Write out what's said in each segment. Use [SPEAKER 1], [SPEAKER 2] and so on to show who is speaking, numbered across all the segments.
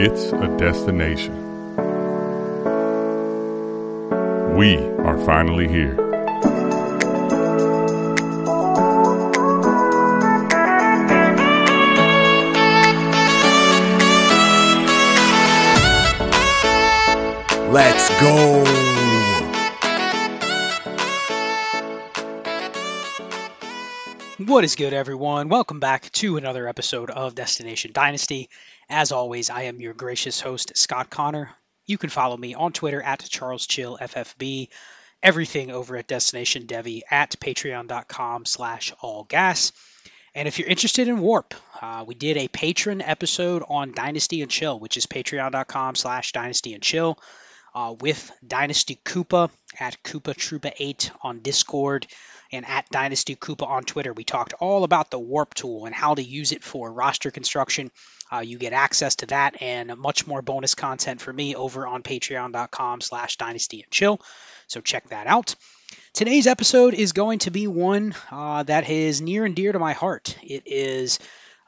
[SPEAKER 1] It's a destination. We are finally here.
[SPEAKER 2] Let's go.
[SPEAKER 3] What is good, everyone? Welcome back to another episode of Destination Dynasty. As always, I am your gracious host, Scott Connor. You can follow me on Twitter at CharlesChillFFB, everything over at Destination Devy at patreon.com slash allgas. And if you're interested in WoRP, uh, we did a patron episode on Dynasty and Chill, which is patreon.com slash dynasty and chill, uh, with Dynasty Koopa at Koopa Troopa 8 on Discord and at Dynasty Koopa on Twitter. We talked all about the WoRP tool and how to use it for roster construction. Uh, you get access to that and much more bonus content for me over on patreon.com slash dynasty and chill. So check that out. Today's episode is going to be one uh, that is near and dear to my heart. It is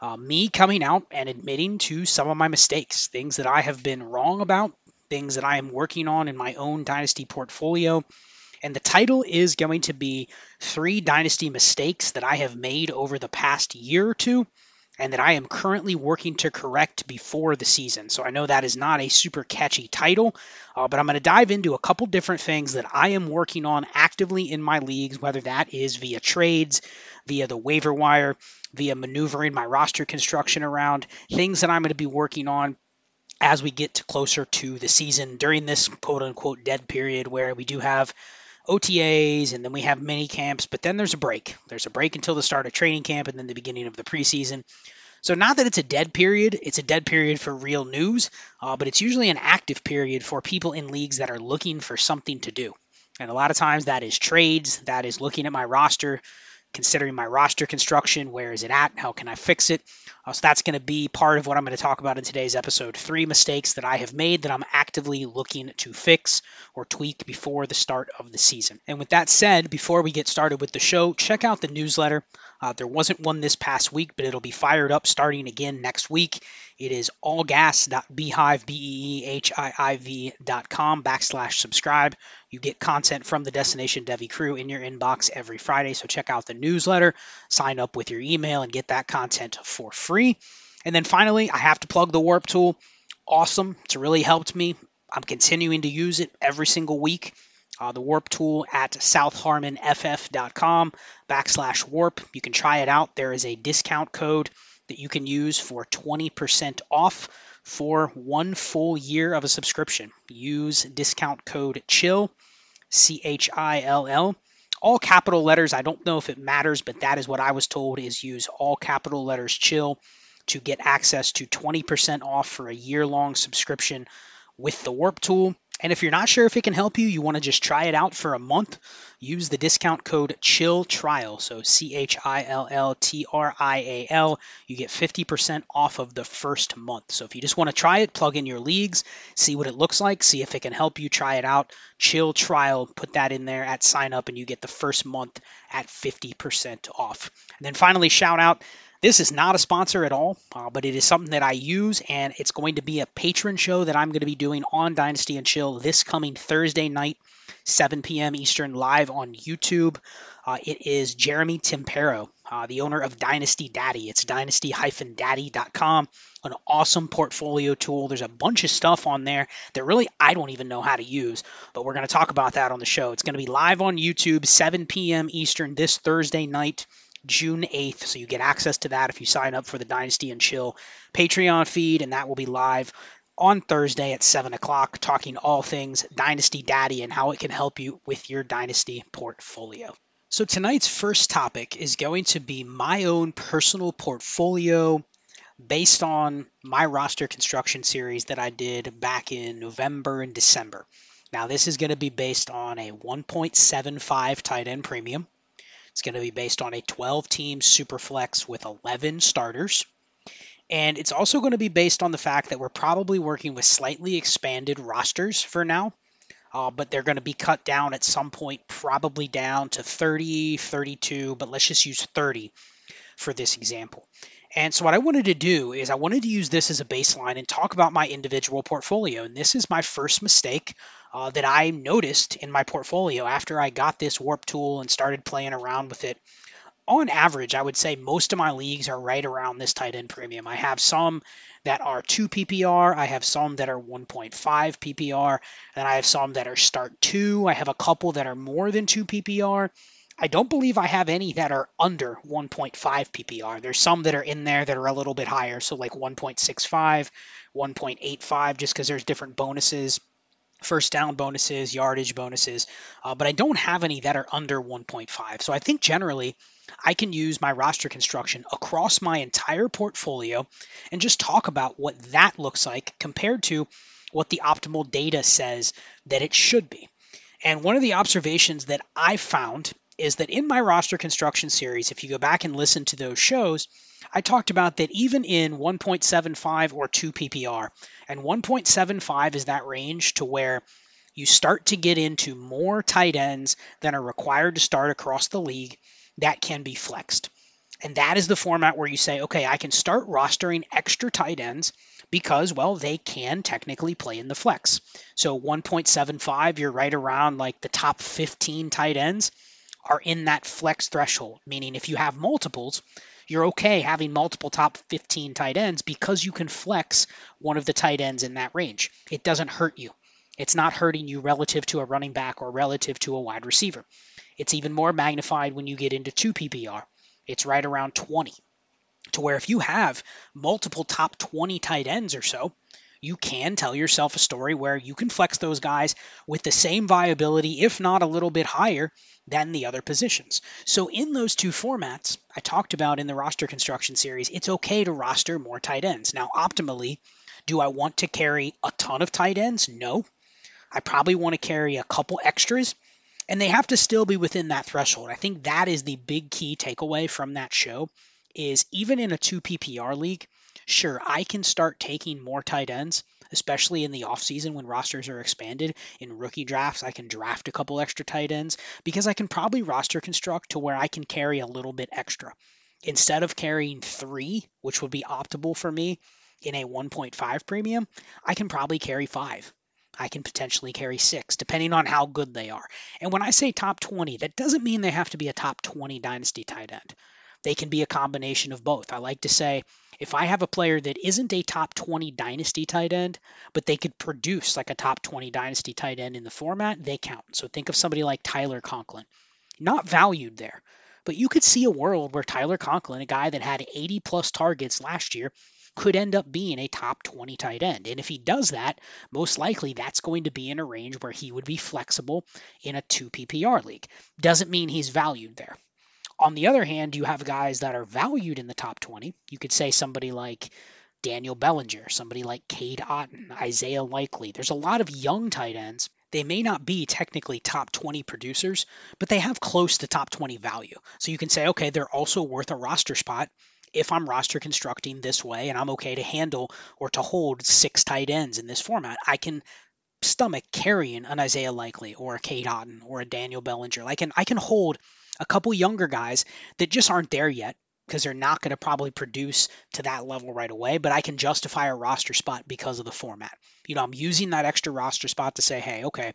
[SPEAKER 3] uh, me coming out and admitting to some of my mistakes, things that I have been wrong about, things that I am working on in my own dynasty portfolio. And the title is going to be Three Dynasty Mistakes That I Have Made Over the Past Year or Two and that I am currently working to correct before the season. So I know that is not a super catchy title, uh, but I'm going to dive into a couple different things that I am working on actively in my leagues, whether that is via trades, via the waiver wire, via maneuvering my roster construction around, things that I'm going to be working on as we get closer to the season during this quote unquote dead period where we do have OTAs and then we have mini camps, but then there's a break. There's a break until the start of training camp and then the beginning of the preseason. So, not that it's a dead period, it's a dead period for real news, uh, but it's usually an active period for people in leagues that are looking for something to do. And a lot of times that is trades, that is looking at my roster, considering my roster construction. Where is it at? How can I fix it? Uh, so that's going to be part of what I'm going to talk about in today's episode. Three mistakes that I have made that I'm actively looking to fix or tweak before the start of the season. And with that said, before we get started with the show, check out the newsletter. Uh, there wasn't one this past week, but it'll be fired up starting again next week. It is allgas.beehiiv, B-E-E-H-I-I-V.com backslash subscribe. You get content from the Destination Devy crew in your inbox every Friday, so check out the newsletter, sign up with your email, and get that content for free. And then finally, I have to plug the WoRP tool. Awesome. It's really helped me. I'm continuing to use it every single week uh, the WoRP tool at southharmonff.com backslash worp. You can try it out. There is a discount code that you can use for 20% off for one full year of a subscription. Use discount code CHILL, C H I L L. All capital letters. I don't know if it matters, but that is what I was told is use all capital letters CHILL to get access to 20% off for a year long subscription with the WoRP tool. And if you're not sure if it can help you, you want to just try it out for a month, use the discount code CHILL TRIAL. So C H I L L T R I A L. You get 50% off of the first month. So if you just want to try it, plug in your leagues, see what it looks like, see if it can help you, try it out. Chill Trial, put that in there at sign up, and you get the first month at 50% off. And then finally, shout out this is not a sponsor at all, uh, but it is something that I use, and it's going to be a patron show that I'm going to be doing on Dynasty and Chill this coming Thursday night, 7 p.m. Eastern, live on YouTube. Uh, it is Jeremy Timperio, uh, the owner of Dynasty Daddy. It's dynasty-daddy.com, an awesome portfolio tool. There's a bunch of stuff on there that really I don't even know how to use, but we're going to talk about that on the show. It's going to be live on YouTube, 7 p.m. Eastern this Thursday night. June 8th. So you get access to that if you sign up for the Dynasty and Chill Patreon feed, and that will be live on Thursday at 7 o'clock, talking all things Dynasty Daddy and how it can help you with your Dynasty portfolio. So tonight's first topic is going to be my own personal portfolio based on my roster construction series that I did back in November and December. Now, this is going to be based on a 1.75 tight end premium. It's going to be based on a 12 team superflex with 11 starters. And it's also going to be based on the fact that we're probably working with slightly expanded rosters for now. Uh, but they're going to be cut down at some point, probably down to 30, 32, but let's just use 30 for this example. And so, what I wanted to do is, I wanted to use this as a baseline and talk about my individual portfolio. And this is my first mistake uh, that I noticed in my portfolio after I got this WoRP tool and started playing around with it on average, I would say most of my leagues are right around this tight end premium. I have some that are 2 PPR, I have some that are 1.5 PPR, and I have some that are start 2. I have a couple that are more than 2 PPR. I don't believe I have any that are under 1.5 PPR. There's some that are in there that are a little bit higher, so like 1.65, 1.85, just because there's different bonuses first down bonuses, yardage bonuses, uh, but I don't have any that are under 1.5. So I think generally I can use my roster construction across my entire portfolio and just talk about what that looks like compared to what the optimal data says that it should be. And one of the observations that I found is that in my roster construction series, if you go back and listen to those shows, I talked about that even in 1.75 or 2 PPR, and 1.75 is that range to where you start to get into more tight ends than are required to start across the league that can be flexed. And that is the format where you say, okay, I can start rostering extra tight ends because, well, they can technically play in the flex. So 1.75, you're right around like the top 15 tight ends are in that flex threshold, meaning if you have multiples, you're okay having multiple top 15 tight ends because you can flex one of the tight ends in that range. It doesn't hurt you. It's not hurting you relative to a running back or relative to a wide receiver. It's even more magnified when you get into 2 PPR. It's right around 20. To where if you have multiple top 20 tight ends or so, you can tell yourself a story where you can flex those guys with the same viability, if not a little bit higher, than the other positions. So, in those two formats, I talked about in the roster construction series, it's okay to roster more tight ends. Now, optimally, do I want to carry a ton of tight ends? No. I probably want to carry a couple extras, and they have to still be within that threshold. I think that is the big key takeaway from that show is even in a 2 PPR league, sure, I can start taking more tight ends, especially in the offseason when rosters are expanded. In rookie drafts, I can draft a couple extra tight ends because I can probably roster construct to where I can carry a little bit extra. Instead of carrying three, which would be optimal for me in a 1.5 premium, I can probably carry five. I can potentially carry six, depending on how good they are. And when I say top 20, that doesn't mean they have to be a top 20 dynasty tight end. They can be a combination of both. I like to say if I have a player that isn't a top 20 dynasty tight end, but they could produce like a top 20 dynasty tight end in the format, they count. So think of somebody like Tyler Conklin. Not valued there, but you could see a world where Tyler Conklin, a guy that had 80 plus targets last year, could end up being a top 20 tight end. And if he does that, most likely that's going to be in a range where he would be flexible in a 2 PPR league. Doesn't mean he's valued there. On the other hand, you have guys that are valued in the top 20. You could say somebody like Daniel Bellinger, somebody like Cade Otton, Isaiah Likely. There's a lot of young tight ends. They may not be technically top 20 producers, but they have close to top 20 value. So you can say, okay, they're also worth a roster spot if I'm roster constructing this way and I'm okay to handle or to hold six tight ends in this format. I can stomach carrying an Isaiah Likely or a Cade Otton or a Daniel Bellinger. I can I can hold a couple younger guys that just aren't there yet because they're not going to probably produce to that level right away, but I can justify a roster spot because of the format. You know, I'm using that extra roster spot to say, hey, okay,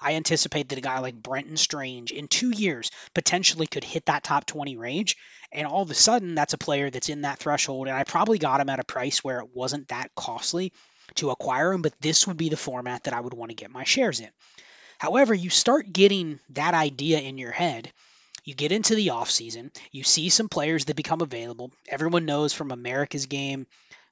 [SPEAKER 3] I anticipate that a guy like Brenton Strange in two years potentially could hit that top 20 range. And all of a sudden, that's a player that's in that threshold. And I probably got him at a price where it wasn't that costly to acquire him, but this would be the format that I would want to get my shares in. However, you start getting that idea in your head you get into the offseason, you see some players that become available. Everyone knows from America's game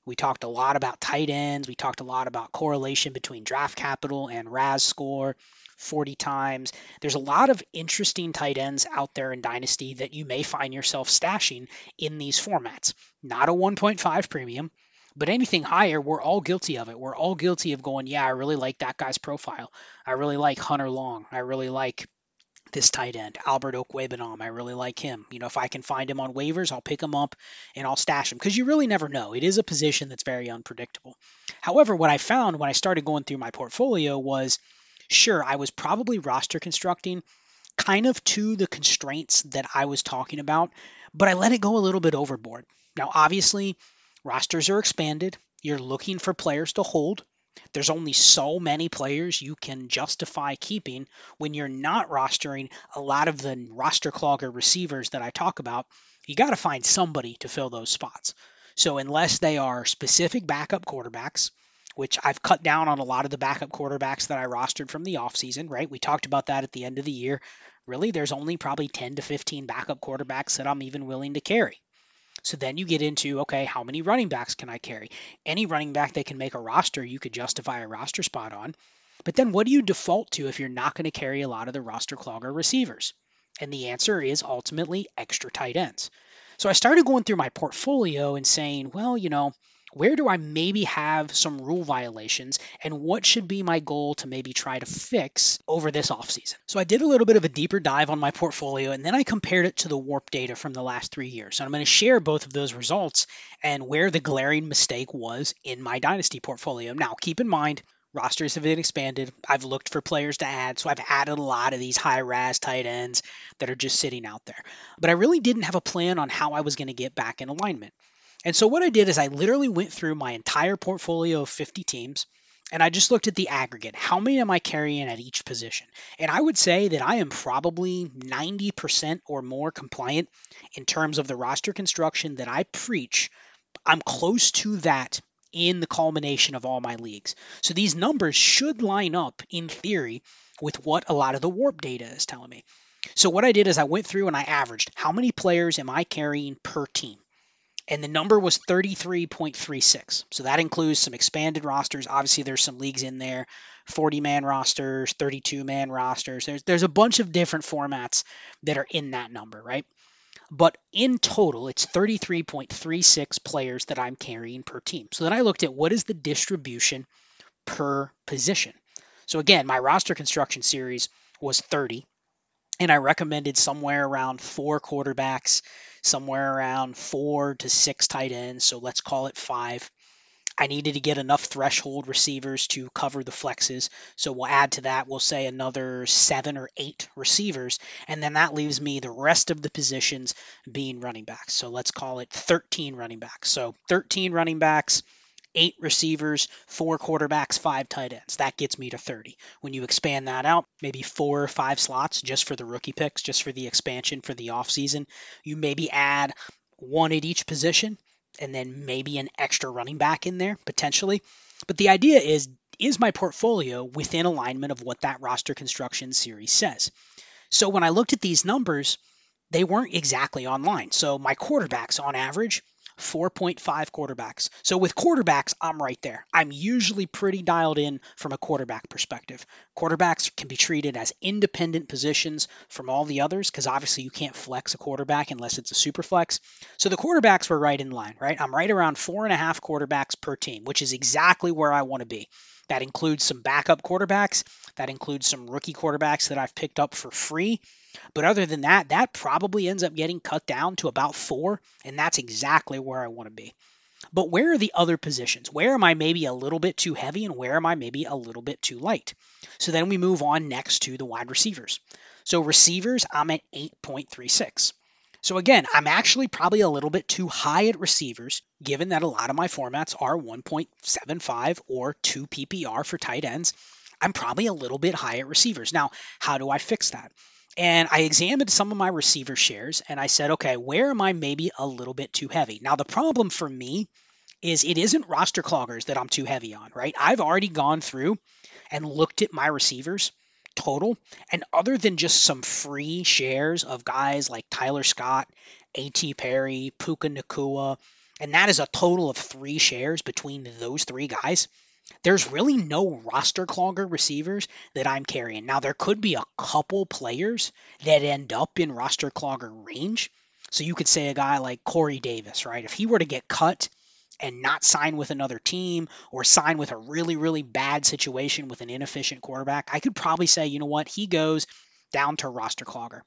[SPEAKER 3] We talked a lot about tight ends. We talked a lot about correlation between draft capital and RAS score 40 times. There's a lot of interesting tight ends out there in Dynasty that you may find yourself stashing in these formats. Not a 1.5 premium, but anything higher, we're all guilty of it. We're all guilty of going, yeah, I really like that guy's profile. I really like Hunter Long. I really like this tight end, Albert Okwuegbunam. I really like him. You know, if I can find him on waivers, I'll pick him up and I'll stash him because you really never know. It is a position that's very unpredictable. However, what I found when I started going through my portfolio was sure, I was probably roster constructing kind of to the constraints that I was talking about, but I let it go a little bit overboard. Now, obviously, rosters are expanded. You're looking for players to hold. There's only so many players you can justify keeping when you're not rostering a lot of the roster clogger receivers that I talk about. You got to find somebody to fill those spots. So, unless they are specific backup quarterbacks, which I've cut down on a lot of the backup quarterbacks that I rostered from the offseason, right? We talked about that at the end of the year. Really, there's only probably 10 to 15 backup quarterbacks that I'm even willing to carry. So then you get into okay, how many running backs can I carry? Any running back that can make a roster, you could justify a roster spot on. But then what do you default to if you're not going to carry a lot of the roster clogger receivers? And the answer is ultimately extra tight ends. So I started going through my portfolio and saying, well, you know, where do I maybe have some rule violations and what should be my goal to maybe try to fix over this offseason? So I did a little bit of a deeper dive on my portfolio and then I compared it to the WoRP data from the last three years. So I'm going to share both of those results and where the glaring mistake was in my dynasty portfolio. Now, keep in mind, rosters have been expanded. I've looked for players to add, so I've added a lot of these high RAS tight ends that are just sitting out there. But I really didn't have a plan on how I was going to get back in alignment. And so what I did is I literally went through my entire portfolio of 50 teams and I just looked at the aggregate. How many am I carrying at each position? And I would say that I am probably 90% or more compliant in terms of the roster construction that I preach. I'm close to that in the culmination of all my leagues. So these numbers should line up in theory with what a lot of the WoRP data is telling me. So what I did is I went through and I averaged how many players am I carrying per team? And the number was 33.36. So that includes some expanded rosters. Obviously, there's some leagues in there, 40 man rosters, 32 man rosters. There's there's a bunch of different formats that are in that number, right? But in total, it's 33.36 players that I'm carrying per team. So then I looked at what is the distribution per position. So again, my roster construction series was 30 and I recommended somewhere around four quarterbacks, somewhere around four to six tight ends. So let's call it five. I needed to get enough threshold receivers to cover the flexes. So we'll add to that, we'll say another seven or eight receivers. And then that leaves me the rest of the positions being running backs. So let's call it 13 running backs. So 13 running backs, eight receivers, four quarterbacks, five tight ends. That gets me to 30. When you expand that out, maybe four or five slots just for the rookie picks, just for the expansion for the offseason, you maybe add one at each position and then maybe an extra running back in there potentially. But the idea is is my portfolio within alignment of what that roster construction series says? So when I looked at these numbers, they weren't exactly online. So my quarterbacks on average 4.5 quarterbacks. So with quarterbacks, I'm right there. I'm usually pretty dialed in from a quarterback perspective. Quarterbacks can be treated as independent positions from all the others because obviously you can't flex a quarterback unless it's a super flex. So the quarterbacks were right in line, right? I'm right around four and a half quarterbacks per team, which is exactly where I want to be. That includes some backup quarterbacks. That includes some rookie quarterbacks that I've picked up for free. But other than that, that probably ends up getting cut down to about four, and that's exactly where I want to be. But where are the other positions? Where am I maybe a little bit too heavy and where am I maybe a little bit too light? So then we move on next to the wide receivers. So receivers, I'm at 8.36. So again, I'm actually probably a little bit too high at receivers, given that a lot of my formats are 1.75 or 2 PPR for tight ends. I'm probably a little bit high at receivers. Now, how do I fix that? And I examined some of my receiver shares and I said, okay, where am I maybe a little bit too heavy? Now, the problem for me is it isn't roster cloggers that I'm too heavy on, right? I've already gone through and looked at my receivers total. And other than just some free shares of guys like Tyler Scott, A.T. Perry, Puka Nacua, and that is a total of three shares between those three guys, there's really no roster clogger receivers that I'm carrying. Now, there could be a couple players that end up in roster clogger range. So you could say a guy like Corey Davis, right? If he were to get cut and not sign with another team or sign with a really, really bad situation with an inefficient quarterback, I could probably say, you know what, he goes down to roster clogger.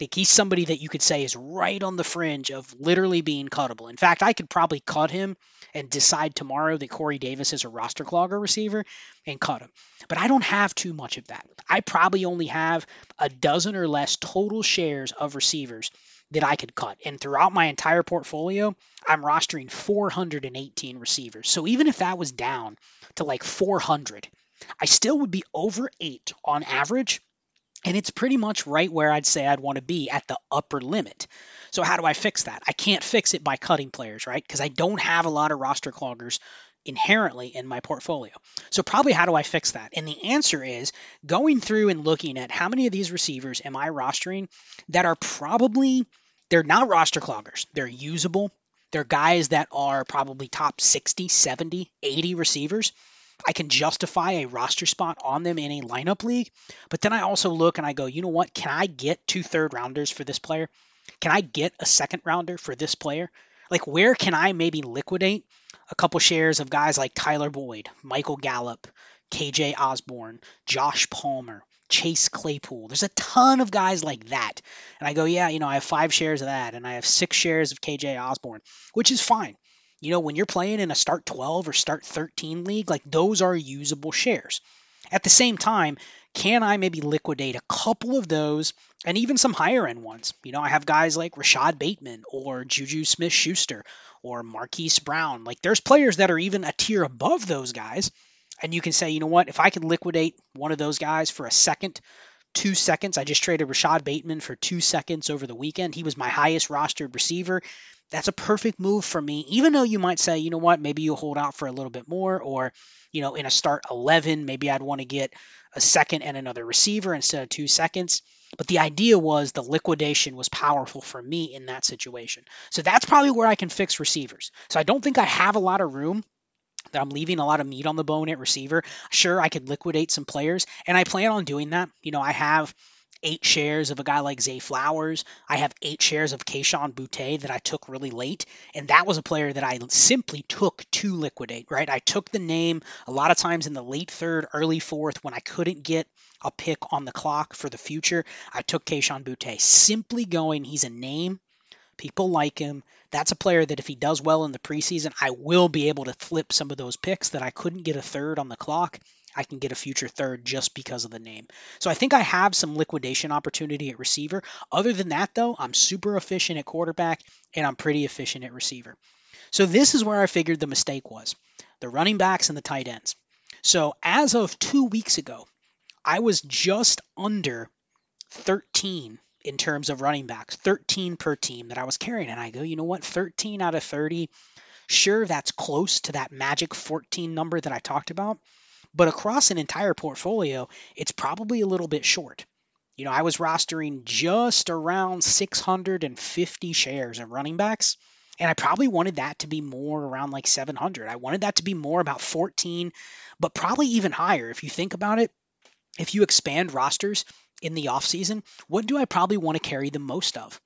[SPEAKER 3] Like he's somebody that you could say is right on the fringe of literally being cuttable. In fact, I could probably cut him and decide tomorrow that Corey Davis is a roster clogger receiver and cut him. But I don't have too much of that. I probably only have a dozen or less total shares of receivers that I could cut. And throughout my entire portfolio, I'm rostering 418 receivers. So even if that was down to like 400, I still would be over eight on average. And it's pretty much right where I'd say I'd want to be at the upper limit. So, how do I fix that? I can't fix it by cutting players, right? Because I don't have a lot of roster cloggers inherently in my portfolio. So, probably how do I fix that? And the answer is going through and looking at how many of these receivers am I rostering that are probably they're not roster cloggers. They're usable. They're guys that are probably top 60, 70, 80 receivers. I can justify a roster spot on them in a lineup league. But then I also look and I go, you know what? Can I get two third rounders for this player? Can I get a second rounder for this player? Like, where can I maybe liquidate a couple shares of guys like Tyler Boyd, Michael Gallup, KJ Osborn, Josh Palmer, Chase Claypool. There's a ton of guys like that. And I go, yeah, you know, I have five shares of that, and I have six shares of KJ Osborn, which is fine. You know, when you're playing in a start 12 or start 13 league, like those are usable shares. At the same time, can I maybe liquidate a couple of those and even some higher end ones? You know, I have guys like Rashod Bateman or Juju Smith Schuster or Marquise Brown. Like there's players that are even a tier above those guys and you can say, you know what, if I can liquidate one of those guys for a second, two seconds, I just traded Rashod Bateman for two seconds over the weekend. He was my highest rostered receiver. That's a perfect move for me, even though you might say, you know what, maybe you hold out for a little bit more, or, you know, in a start 11, maybe I'd want to get a second and another receiver instead of two seconds. But the idea was the liquidation was powerful for me in that situation. So that's probably where I can fix receivers. So I don't think I have a lot of room that I'm leaving a lot of meat on the bone at receiver. Sure, I could liquidate some players, and I plan on doing that. You know, I have eight shares of a guy like Zay Flowers. I have eight shares of Kayshon Boutte that I took really late. And that was a player that I simply took to liquidate, right? I took the name a lot of times in the late third, early fourth when I couldn't get a pick on the clock for the future. I took Kayshon Boutte, simply going, he's a name People like him. That's a player that if he does well in the preseason, I will be able to flip some of those picks that I couldn't get a third on the clock. I can get a future third just because of the name. So I think I have some liquidation opportunity at receiver. Other than that, though, I'm super efficient at quarterback and I'm pretty efficient at receiver. So this is where I figured the mistake was the running backs and the tight ends. So as of two weeks ago, I was just under 13 in terms of running backs, 13 per team that I was carrying. And I go, you know what? 13 out of 30. Sure, that's close to that magic 14 number that I talked about. But across an entire portfolio, it's probably a little bit short. You know, I was rostering just around 650 shares of running backs. And I probably wanted that to be more around like 700. I wanted that to be more about 14, but probably even higher. If you think about it, if you expand rosters, in the offseason, what do I probably want to carry the most of?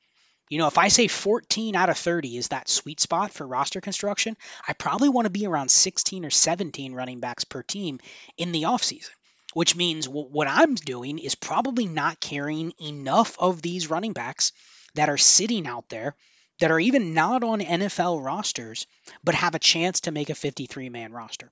[SPEAKER 3] You know, if I say 14 out of 30 is that sweet spot for roster construction, I probably want to be around 16 or 17 running backs per team in the offseason, which means what I'm doing is probably not carrying enough of these running backs that are sitting out there that are even not on NFL rosters, but have a chance to make a 53 man roster.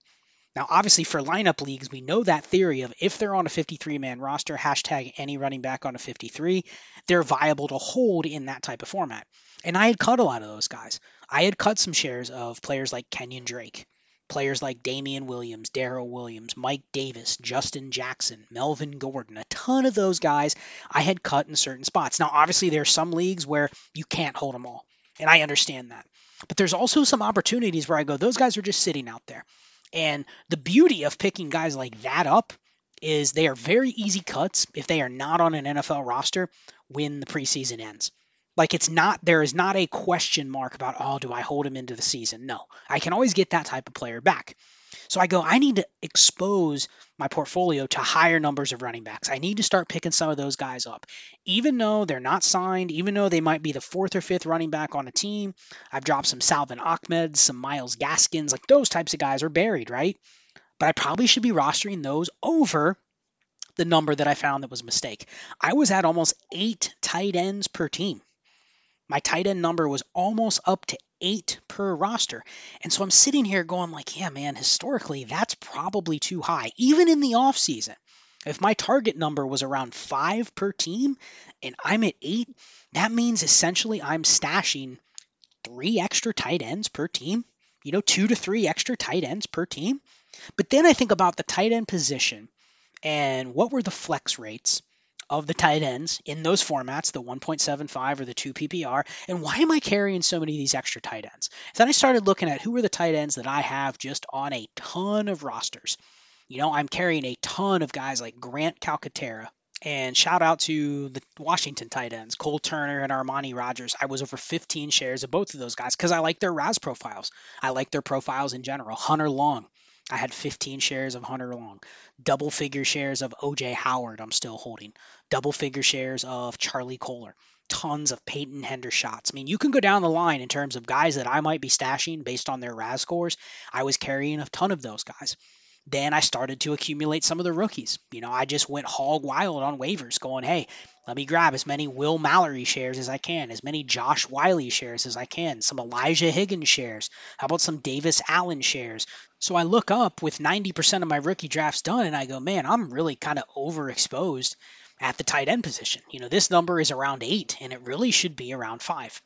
[SPEAKER 3] Now, obviously, for lineup leagues, we know that theory of if they're on a 53 man roster, hashtag any running back on a 53, they're viable to hold in that type of format. And I had cut a lot of those guys. I had cut some shares of players like Kenyon Drake, players like Damien Williams, Darrel Williams, Mike Davis, Justin Jackson, Melvin Gordon, a ton of those guys I had cut in certain spots. Now, obviously, there are some leagues where you can't hold them all, and I understand that. But there's also some opportunities where I go, those guys are just sitting out there. And the beauty of picking guys like that up is they are very easy cuts if they are not on an NFL roster when the preseason ends. Like it's not there is not a question mark about oh do I hold him into the season? No. I can always get that type of player back. So I go I need to expose my portfolio to higher numbers of running backs. I need to start picking some of those guys up. Even though they're not signed, even though they might be the fourth or fifth running back on a team, I've dropped some Salvon Ahmed, some Myles Gaskins, like those types of guys are buried, right? But I probably should be rostering those over the number that I found that was a mistake. I was at almost eight tight ends per team. My tight end number was almost up to eight per roster. And so I'm sitting here going like, yeah, man, historically that's probably too high, even in the offseason. If my target number was around five per team and I'm at eight, that means essentially I'm stashing three extra tight ends per team, you know, two to three extra tight ends per team. But then I think about the tight end position and what were the flex rates of the tight ends in those formats, the 1.75 or the 2 PPR, and why am I carrying so many of these extra tight ends? Then I started looking at who are the tight ends that I have just on a ton of rosters. You know, I'm carrying a ton of guys like Grant Calcaterra, and shout out to the Washington tight ends, Cole Turner and Armani Rogers. I was over 15 shares of both of those guys because I like their RAS profiles. I like their profiles in general. Hunter Long, I had 15 shares of Hunter Long, double figure shares of OJ Howard, I'm still holding, double figure shares of Charlie Kolar, tons of Peyton Hendershots. I mean, you can go down the line in terms of guys that I might be stashing based on their RAS scores. I was carrying a ton of those guys. Then I started to accumulate some of the rookies. You know, I just went hog wild on waivers, going, hey, let me grab as many Will Mallory shares as I can, as many Josh Whyle shares as I can, some Elijah Higgins shares. How about some Davis Allen shares? So I look up with 90% of my rookie drafts done and I go, man, I'm really kind of overexposed at the tight end position. You know, this number is around eight and it really should be around five.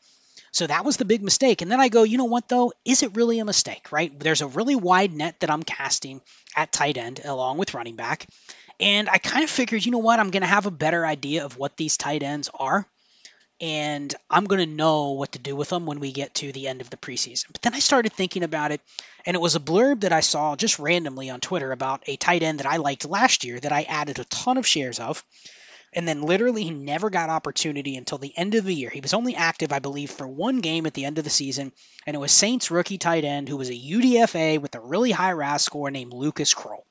[SPEAKER 3] So that was the big mistake. And then I go, you know what, though? Is it really a mistake, right? There's a really wide net that I'm casting at tight end along with running back. And I kind of figured, you know what? I'm going to have a better idea of what these tight ends are. And I'm going to know what to do with them when we get to the end of the preseason. But then I started thinking about it, and it was a blurb that I saw just randomly on Twitter about a tight end that I liked last year that I added a ton of shares of and then literally he never got opportunity until the end of the year. He was only active, I believe, for one game at the end of the season, and it was Saints rookie tight end who was a UDFA with a really high RAS score named Lucas Krull.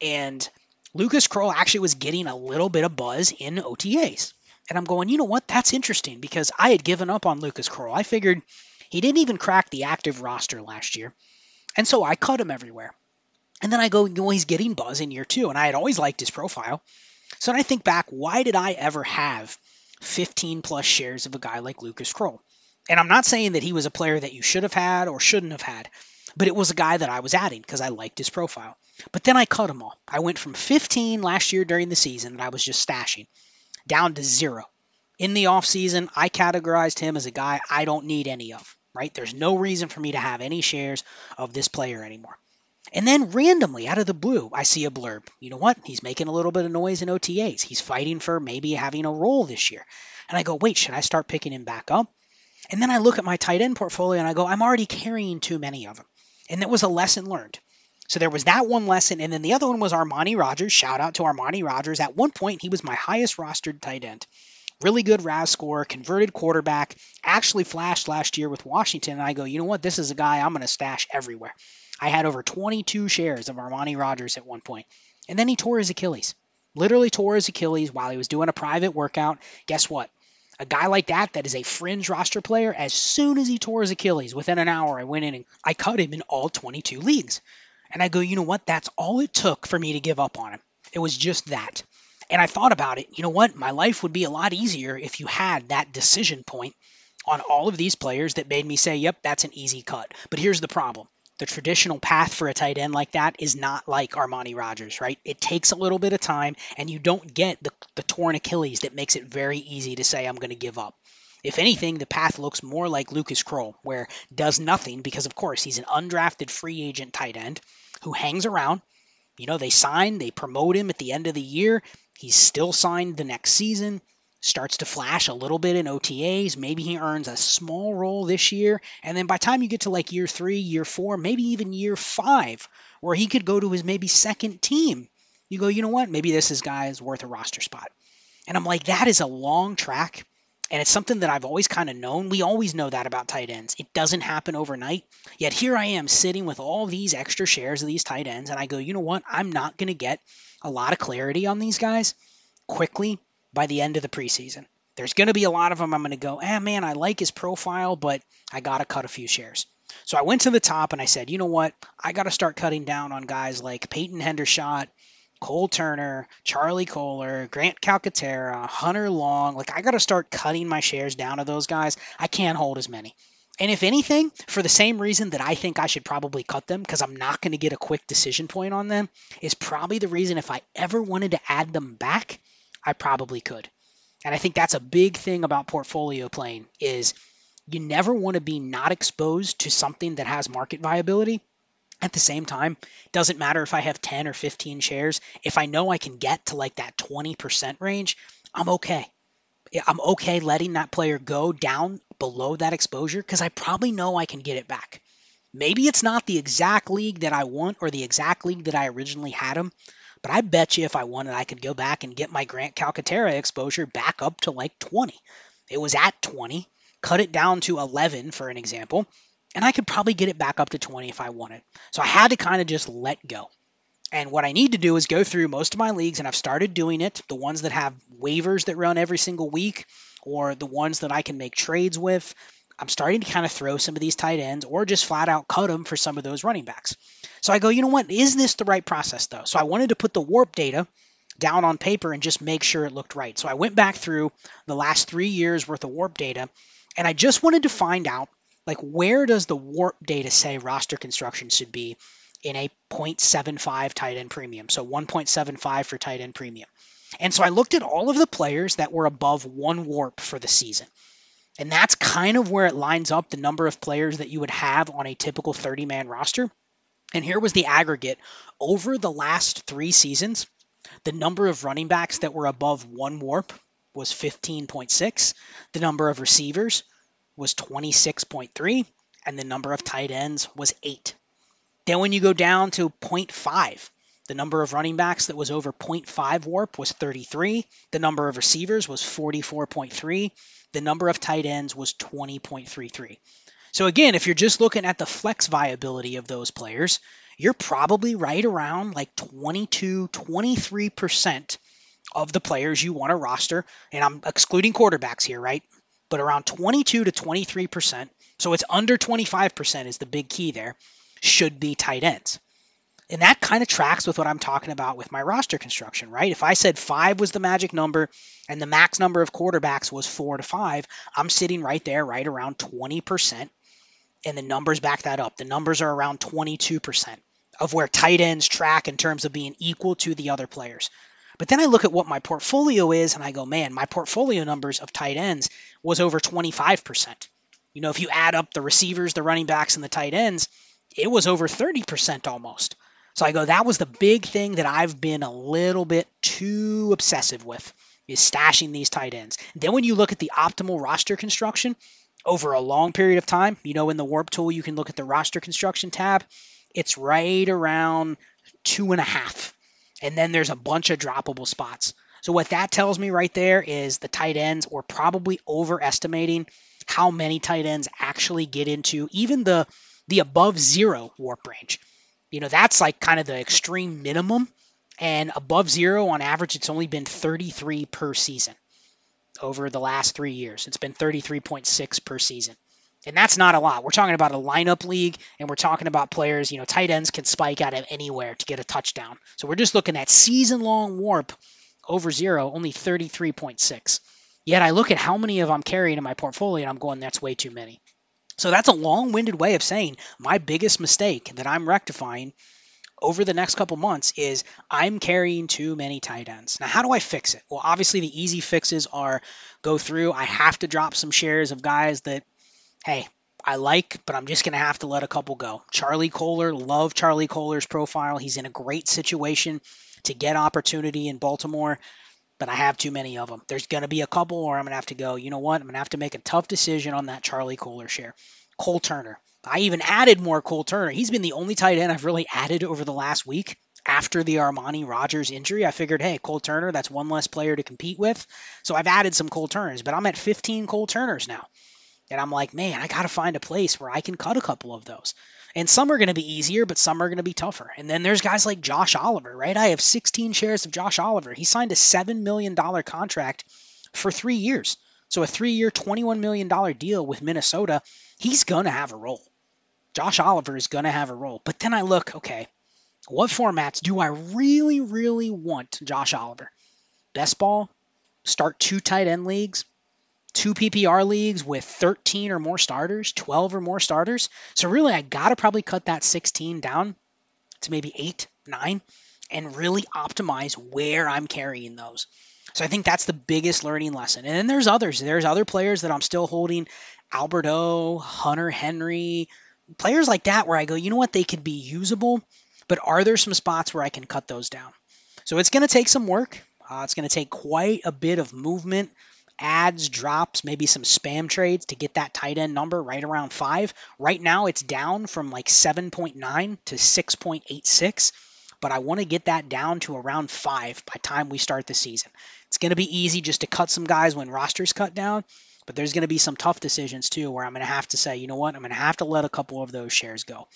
[SPEAKER 3] And Lucas Krull actually was getting a little bit of buzz in OTAs. And I'm going, you know what? That's interesting because I had given up on Lucas Krull. I figured he didn't even crack the active roster last year. And so I cut him everywhere. And then I go, well, he's getting buzz in year two. And I had always liked his profile. So when I think back, why did I ever have 15 plus shares of a guy like Lucas Krull? And I'm not saying that he was a player that you should have had or shouldn't have had, but it was a guy that I was adding because I liked his profile. But then I cut him all. I went from 15 last year during the season that I was just stashing down to zero. In the offseason, I categorized him as a guy I don't need any of, right? There's no reason for me to have any shares of this player anymore. And then randomly, out of the blue, I see a blurb. You know what? He's making a little bit of noise in OTAs. He's fighting for maybe having a role this year. And I go, wait, should I start picking him back up? And then I look at my tight end portfolio and I go, I'm already carrying too many of them. And that was a lesson learned. So there was that one lesson. And then the other one was Armani Rogers. Shout out to Armani Rogers. At one point, he was my highest rostered tight end. Really good RAS score, converted quarterback, actually flashed last year with Washington. And I go, you know what? This is a guy I'm going to stash everywhere. I had over 22 shares of Armani Rogers at one point. And then he tore his Achilles. Literally tore his Achilles while he was doing a private workout. Guess what? A guy like that, that is a fringe roster player, as soon as he tore his Achilles, within an hour, I went in and I cut him in all 22 leagues. And I go, you know what? That's all it took for me to give up on him. It was just that. And I thought about it. You know what? My life would be a lot easier if you had that decision point on all of these players that made me say, yep, that's an easy cut. But here's the problem the traditional path for a tight end like that is not like Armani Rogers, right? It takes a little bit of time, and you don't get the, the torn Achilles that makes it very easy to say, I'm going to give up. If anything, the path looks more like Lucas Krull, where does nothing because, of course, he's an undrafted free agent tight end who hangs around. You know, they sign, they promote him at the end of the year. He's still signed the next season starts to flash a little bit in OTAs. Maybe he earns a small role this year. And then by the time you get to like year three, year four, maybe even year five, where he could go to his maybe second team, you go, you know what? Maybe this is guy is worth a roster spot. And I'm like, that is a long track. And it's something that I've always kind of known. We always know that about tight ends. It doesn't happen overnight. Yet here I am sitting with all these extra shares of these tight ends, and I go, you know what? I'm not going to get a lot of clarity on these guys quickly by the end of the preseason. There's going to be a lot of them I'm going to go, ah, man, I like his profile, but I got to cut a few shares. So I went to the top and I said, you know what? I got to start cutting down on guys like Peyton Hendershot, Cole Turner, Charlie Kolar, Grant Calcaterra, Hunter Long. Like, I got to start cutting my shares down to those guys. I can't hold as many. And if anything, for the same reason that I think I should probably cut them because I'm not going to get a quick decision point on them, is probably the reason if I ever wanted to add them back, I probably could. And I think that's a big thing about portfolio playing is you never want to be not exposed to something that has market viability at the same time, doesn't matter if I have 10 or 15 shares. If I know I can get to like that 20% range, I'm okay. I'm okay letting that player go down below that exposure because I probably know I can get it back. Maybe it's not the exact league that I want or the exact league that I originally had him, but I bet you if I wanted, I could go back and get my Grant Calcaterra exposure back up to like 20. It was at 20, cut it down to 11 for an example, and I could probably get it back up to 20 if I wanted. So I had to kind of just let go. And what I need to do is go through most of my leagues, and I've started doing it. The ones that have waivers that run every single week, or the ones that I can make trades with. I'm starting to kind of throw some of these tight ends or just flat out cut them for some of those running backs. So I go, you know what? Is this the right process though? So I wanted to put the WoRP data down on paper and just make sure it looked right. So I went back through the last three years worth of WoRP data and I just wanted to find out like where does the WoRP data say roster construction should be in a 0.75 tight end premium? So 1.75 for tight end premium. And so I looked at all of the players that were above one WoRP for the season. And that's kind of where it lines up the number of players that you would have on a typical 30 man roster. And here was the aggregate over the last three seasons. The number of running backs that were above one WoRP was 15.6. The number of receivers was 26.3. And the number of tight ends was 8. Then when you go down to 0.5, the number of running backs that was over 0.5 WoRP was 33. The number of receivers was 44.3. The number of tight ends was 20.33. So again, if you're just looking at the flex viability of those players, you're probably right around like 22, 23% of the players you want to roster. And I'm excluding quarterbacks here, right? But around 22 to 23%. So it's under 25% is the big key there, should be tight ends. And that kind of tracks with what I'm talking about with my roster construction, right? If I said five was the magic number and the max number of quarterbacks was four to five, I'm sitting right there, right around 20%. And the numbers back that up. The numbers are around 22% of where tight ends track in terms of being equal to the other players. But then I look at what my portfolio is and I go, man, my portfolio numbers of tight ends was over 25%. You know, if you add up the receivers, the running backs, and the tight ends, it was over 30% almost. So I go, that was the big thing that I've been a little bit too obsessive with is stashing these tight ends. Then when you look at the optimal roster construction over a long period of time, you know, in the WoRP tool, you can look at the roster construction tab. It's right around two and a half. And then there's a bunch of droppable spots. So what that tells me right there is the tight ends were probably overestimating how many tight ends actually get into even the the above zero WoRP range. You know, that's like kind of the extreme minimum. And above zero on average, it's only been 33 per season over the last three years. It's been 33.6 per season. And that's not a lot. We're talking about a lineup league, and we're talking about players, you know, tight ends can spike out of anywhere to get a touchdown. So we're just looking at season long WoRP over zero, only 33.6. Yet I look at how many of I'm carrying in my portfolio, and I'm going, that's way too many. So that's a long winded way of saying my biggest mistake that I'm rectifying over the next couple months is I'm carrying too many tight ends. Now, how do I fix it? Well, obviously, the easy fixes are go through. I have to drop some shares of guys that, hey, I like, but I'm just going to have to let a couple go. Charlie Kolar, love Charlie Kolar's profile. He's in a great situation to get opportunity in Baltimore but I have too many of them. There's going to be a couple where I'm going to have to go, you know what? I'm going to have to make a tough decision on that Charlie Kolar share. Cole Turner. I even added more Cole Turner. He's been the only tight end I've really added over the last week after the Armani Rogers injury. I figured, hey, Cole Turner, that's one less player to compete with. So I've added some Cole Turners, but I'm at 15 Cole Turners now. And I'm like, man, I got to find a place where I can cut a couple of those. And some are going to be easier, but some are going to be tougher. And then there's guys like Josh Oliver, right? I have 16 shares of Josh Oliver. He signed a $7 million contract for three years. So a three year, $21 million deal with Minnesota. He's going to have a role. Josh Oliver is going to have a role. But then I look, okay, what formats do I really, really want Josh Oliver? Best ball, start two tight end leagues, two PPR leagues with 13 or more starters, 12 or more starters. So really, I got to probably cut that 16 down to maybe eight, nine, and really optimize where I'm carrying those. So I think that's the biggest learning lesson. And then there's others. There's other players that I'm still holding Albert O, Hunter Henry, players like that where I go, you know what, they could be usable, but are there some spots where I can cut those down? So it's going to take some work. Uh, it's going to take quite a bit of movement, adds, drops, maybe some spam trades to get that tight end number right around five. Right now, it's down from like 7.9 to 6.86 but I want to get that down to around five by time we start the season. It's going to be easy just to cut some guys when rosters cut down, but there's going to be some tough decisions too where I'm going to have to say, you know what, I'm going to have to let a couple of those shares go.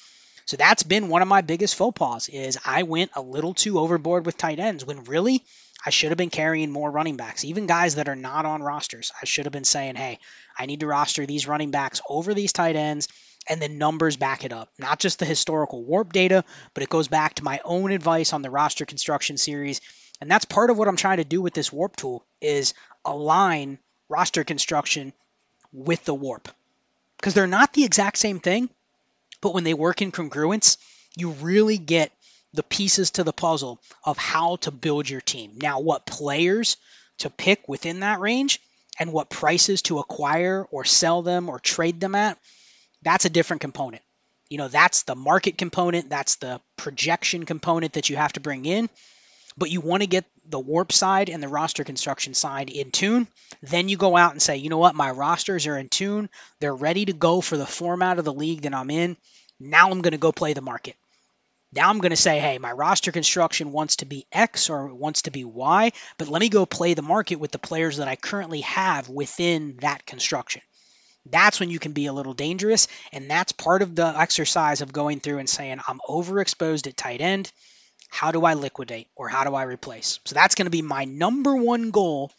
[SPEAKER 3] So that's been one of my biggest faux pas is I went a little too overboard with tight ends when really I should have been carrying more running backs, even guys that are not on rosters. I should have been saying, hey, I need to roster these running backs over these tight ends, and the numbers back it up. Not just the historical WoRP data, but it goes back to my own advice on the roster construction series. And that's part of what I'm trying to do with this WoRP tool is align roster construction with the WoRP. Because they're not the exact same thing, but when they work in congruence, you really get the pieces to the puzzle of how to build your team. Now, what players to pick within that range and what prices to acquire or sell them or trade them at, that's a different component. You know, that's the market component, that's the projection component that you have to bring in. But you want to get the WoRP side and the roster construction side in tune. Then you go out and say, you know what, my rosters are in tune. They're ready to go for the format of the league that I'm in. Now I'm going to go play the market. Now I'm going to say, hey, my roster construction wants to be X or wants to be Y, but let me go play the market with the players that I currently have within that construction. That's when you can be a little dangerous. And that's part of the exercise of going through and saying, I'm overexposed at tight end. How do I liquidate or how do I replace? So that's going to be my number one goal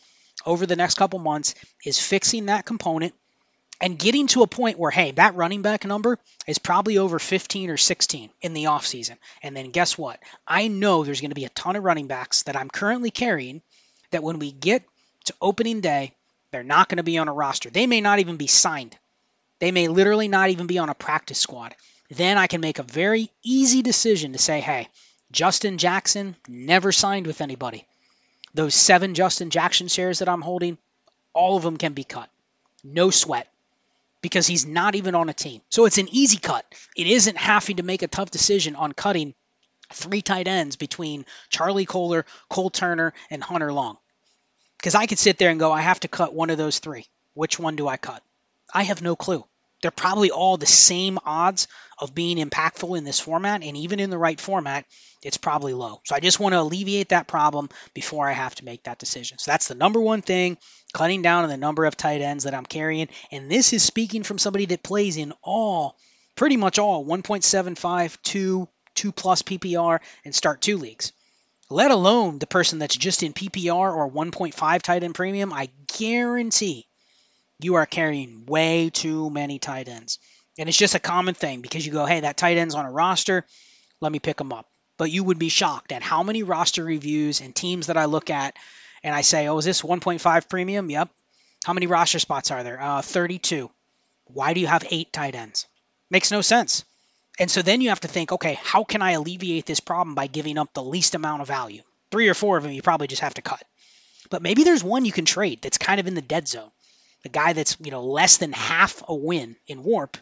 [SPEAKER 3] over the next couple months is fixing that component and getting to a point where, hey, that running back number is probably over 15 or 16 in the offseason. And then guess what? I know there's going to be a ton of running backs that I'm currently carrying that when we get to opening day, they're not going to be on a roster. They may not even be signed. They may literally not even be on a practice squad. Then I can make a very easy decision to say, hey, Justin Jackson never signed with anybody. Those seven Justin Jackson shares that I'm holding, all of them can be cut. No sweat because he's not even on a team. So it's an easy cut. It isn't having to make a tough decision on cutting three tight ends between Charlie Kolar, Cole Turner, and Hunter Long. Because I could sit there and go, I have to cut one of those three. Which one do I cut? I have no clue. They're probably all the same odds of being impactful in this format, and even in the right format, it's probably low. So I just want to alleviate that problem before I have to make that decision. So that's the number one thing, cutting down on the number of tight ends that I'm carrying. And this is speaking from somebody that plays in all, pretty much all 1.75, 2, 2 plus PPR, and start two leagues. Let alone the person that's just in PPR or 1.5 tight end premium, I guarantee you are carrying way too many tight ends. And it's just a common thing because you go, hey, that tight end's on a roster. Let me pick them up. But you would be shocked at how many roster reviews and teams that I look at and I say, oh, is this 1.5 premium? Yep. How many roster spots are there? Uh, 32. Why do you have eight tight ends? Makes no sense. And so then you have to think, okay, how can I alleviate this problem by giving up the least amount of value? Three or four of them you probably just have to cut. But maybe there's one you can trade that's kind of in the dead zone the guy that's you know less than half a win in WoRP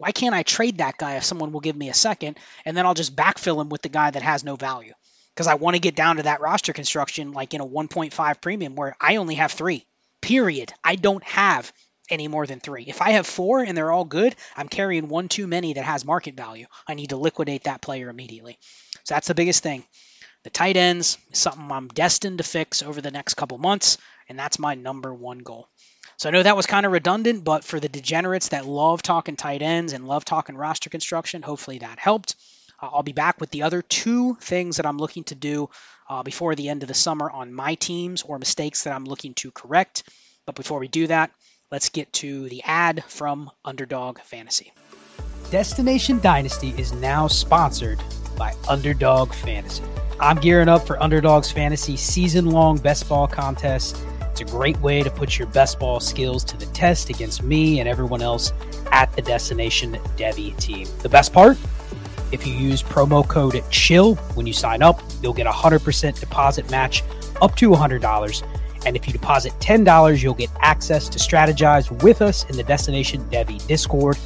[SPEAKER 3] why can't i trade that guy if someone will give me a second and then i'll just backfill him with the guy that has no value? Because i want to get down to that roster construction like in a 1.5 premium where i only have three period. I don't have any more than three. If i have four and they're all good i'm carrying one too many that has market value. I need to liquidate that player immediately. So that's the biggest thing. The tight ends is something I'm destined to fix over the next couple months, and that's my number one goal. So I know that was kind of redundant, but for the degenerates that love talking tight ends and love talking roster construction, hopefully that helped. Uh, I'll be back with the other two things that I'm looking to do uh, before the end of the summer on my teams or mistakes that I'm looking to correct. But before we do that, let's get to the ad from Underdog Fantasy.
[SPEAKER 2] Destination Dynasty is now sponsored by Underdog Fantasy. I'm gearing up for Underdog's Fantasy season long best ball contest it's a great way to put your best ball skills to the test against me and everyone else at the Destination Devy team. The best part? If you use promo code CHILL when you sign up, you'll get a 100% deposit match up to $100. And if you deposit $10, you'll get access to strategize with us in the Destination Devy Discord,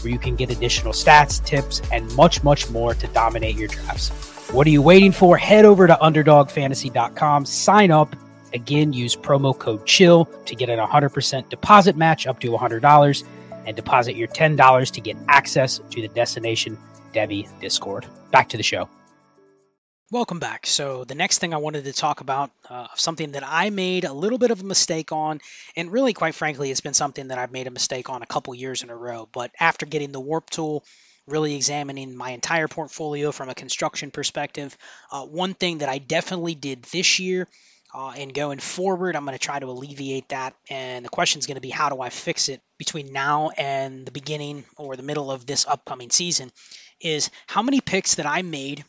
[SPEAKER 2] where you can get additional stats, tips, and much, much more to dominate your drafts. What are you waiting for? Head over to underdogfantasy.com, sign up, Again, use promo code CHILL to get an 100% deposit match up to $100 and deposit your $10 to get access to the Destination Devy Discord. Back to the show.
[SPEAKER 3] Welcome back. So, the next thing I wanted to talk about, uh, something that I made a little bit of a mistake on, and really, quite frankly, it's been something that I've made a mistake on a couple years in a row. But after getting the WoRP Tool, really examining my entire portfolio from a construction perspective, uh, one thing that I definitely did this year uh, and going forward, I'm going to try to alleviate that. And the question is going to be how do I fix it between now and the beginning or the middle of this upcoming season? Is how many picks that I made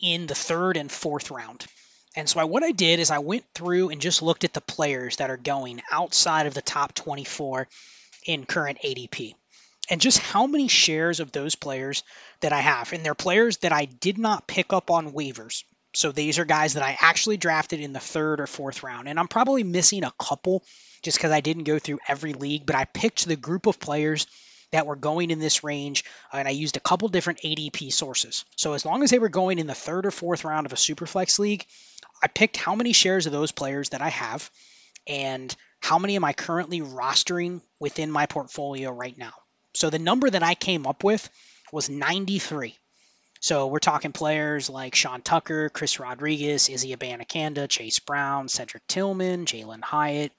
[SPEAKER 3] in the third and fourth round. And so I, what I did is I went through and just looked at the players that are going outside of the top 24 in current ADP. And just how many shares of those players that I have. And they're players that I did not pick up on waivers. So these are guys that I actually drafted in the third or fourth round. And I'm probably missing a couple just because I didn't go through every league, but I picked the group of players that were going in this range, uh, and I used a couple different ADP sources. So as long as they were going in the third or fourth round of a Superflex league, I picked how many shares of those players that I have and how many am I currently rostering within my portfolio right now. So the number that I came up with was 93. So we're talking players like Sean Tucker, Chris Rodriguez, Izzy Abanikanda, Chase Brown, Cedric Tillman, Jalin Hyatt,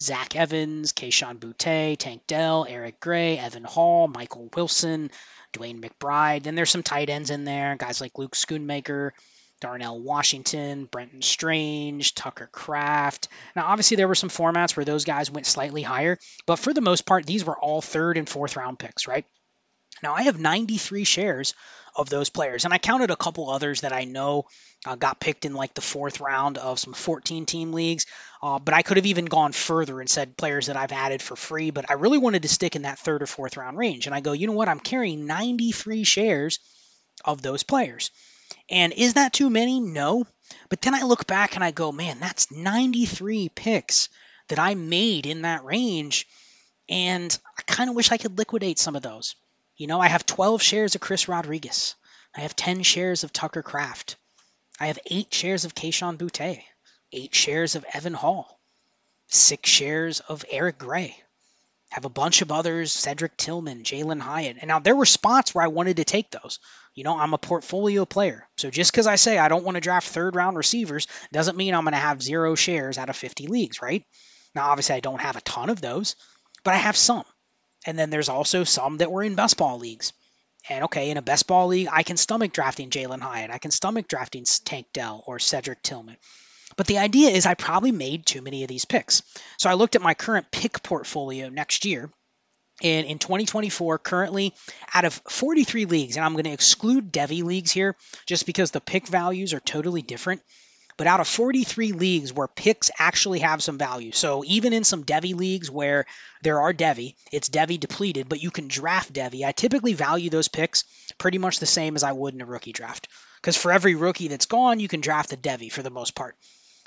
[SPEAKER 3] Zach Evans, Kayshon Boutte, Tank Dell, Eric Gray, Evan Hull, Michael Wilson, DeWayne McBride. Then there's some tight ends in there, guys like Luke Schoonmaker, Darnell Washington, Brenton Strange, Tucker Kraft. Now, obviously, there were some formats where those guys went slightly higher, but for the most part, these were all third and fourth round picks, right? Now, I have 93 shares of those players. And I counted a couple others that I know uh, got picked in like the fourth round of some 14 team leagues. Uh, but I could have even gone further and said players that I've added for free. But I really wanted to stick in that third or fourth round range. And I go, you know what? I'm carrying 93 shares of those players. And is that too many? No. But then I look back and I go, man, that's 93 picks that I made in that range. And I kind of wish I could liquidate some of those. You know, I have 12 shares of Chris Rodriguez. I have 10 shares of Tucker Kraft. I have 8 shares of Kayshon Boutte. 8 shares of Evan Hull, 6 shares of Eric Gray. Have a bunch of others, Cedric Tillman, Jalin Hyatt. And now there were spots where I wanted to take those. You know, I'm a portfolio player. So just because I say I don't want to draft third round receivers doesn't mean I'm going to have zero shares out of 50 leagues, right? Now, obviously, I don't have a ton of those, but I have some. And then there's also some that were in best ball leagues. And okay, in a best ball league, I can stomach drafting Jalin Hyatt. I can stomach drafting Tank Dell or Cedric Tillman. But the idea is I probably made too many of these picks. So I looked at my current pick portfolio next year. And in 2024, currently out of 43 leagues, and I'm going to exclude Devy leagues here just because the pick values are totally different but out of 43 leagues where picks actually have some value. So even in some Devy leagues where there are Devy, it's Devy depleted, but you can draft Devy. I typically value those picks pretty much the same as I would in a rookie draft. Because for every rookie that's gone, you can draft a Devy for the most part.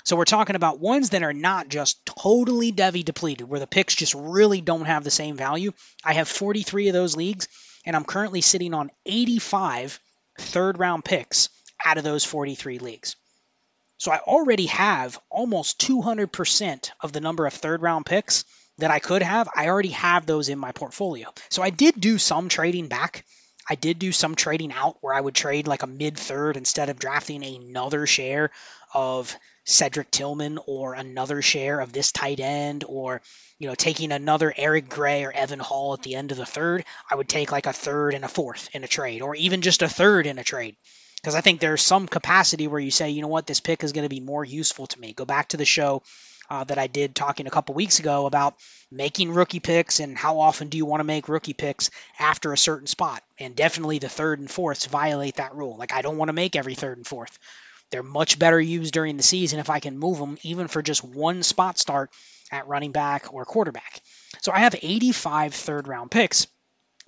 [SPEAKER 3] So we're talking about ones that are not just totally Devy depleted, where the picks just really don't have the same value. I have 43 of those leagues, and I'm currently sitting on 85 third round picks out of those 43 leagues. So I already have almost 200% of the number of third round picks that I could have. I already have those in my portfolio. So I did do some trading back. I did do some trading out where I would trade like a mid third instead of drafting another share of Cedric Tillman or another share of this tight end or you know taking another Eric Gray or Evan Hull at the end of the third, I would take like a third and a fourth in a trade or even just a third in a trade. Because I think there's some capacity where you say, you know what, this pick is going to be more useful to me. Go back to the show uh, that I did talking a couple weeks ago about making rookie picks and how often do you want to make rookie picks after a certain spot. And definitely the third and fourths violate that rule. Like I don't want to make every third and fourth. They're much better used during the season if I can move them even for just one spot start at running back or quarterback. So I have 85 third round picks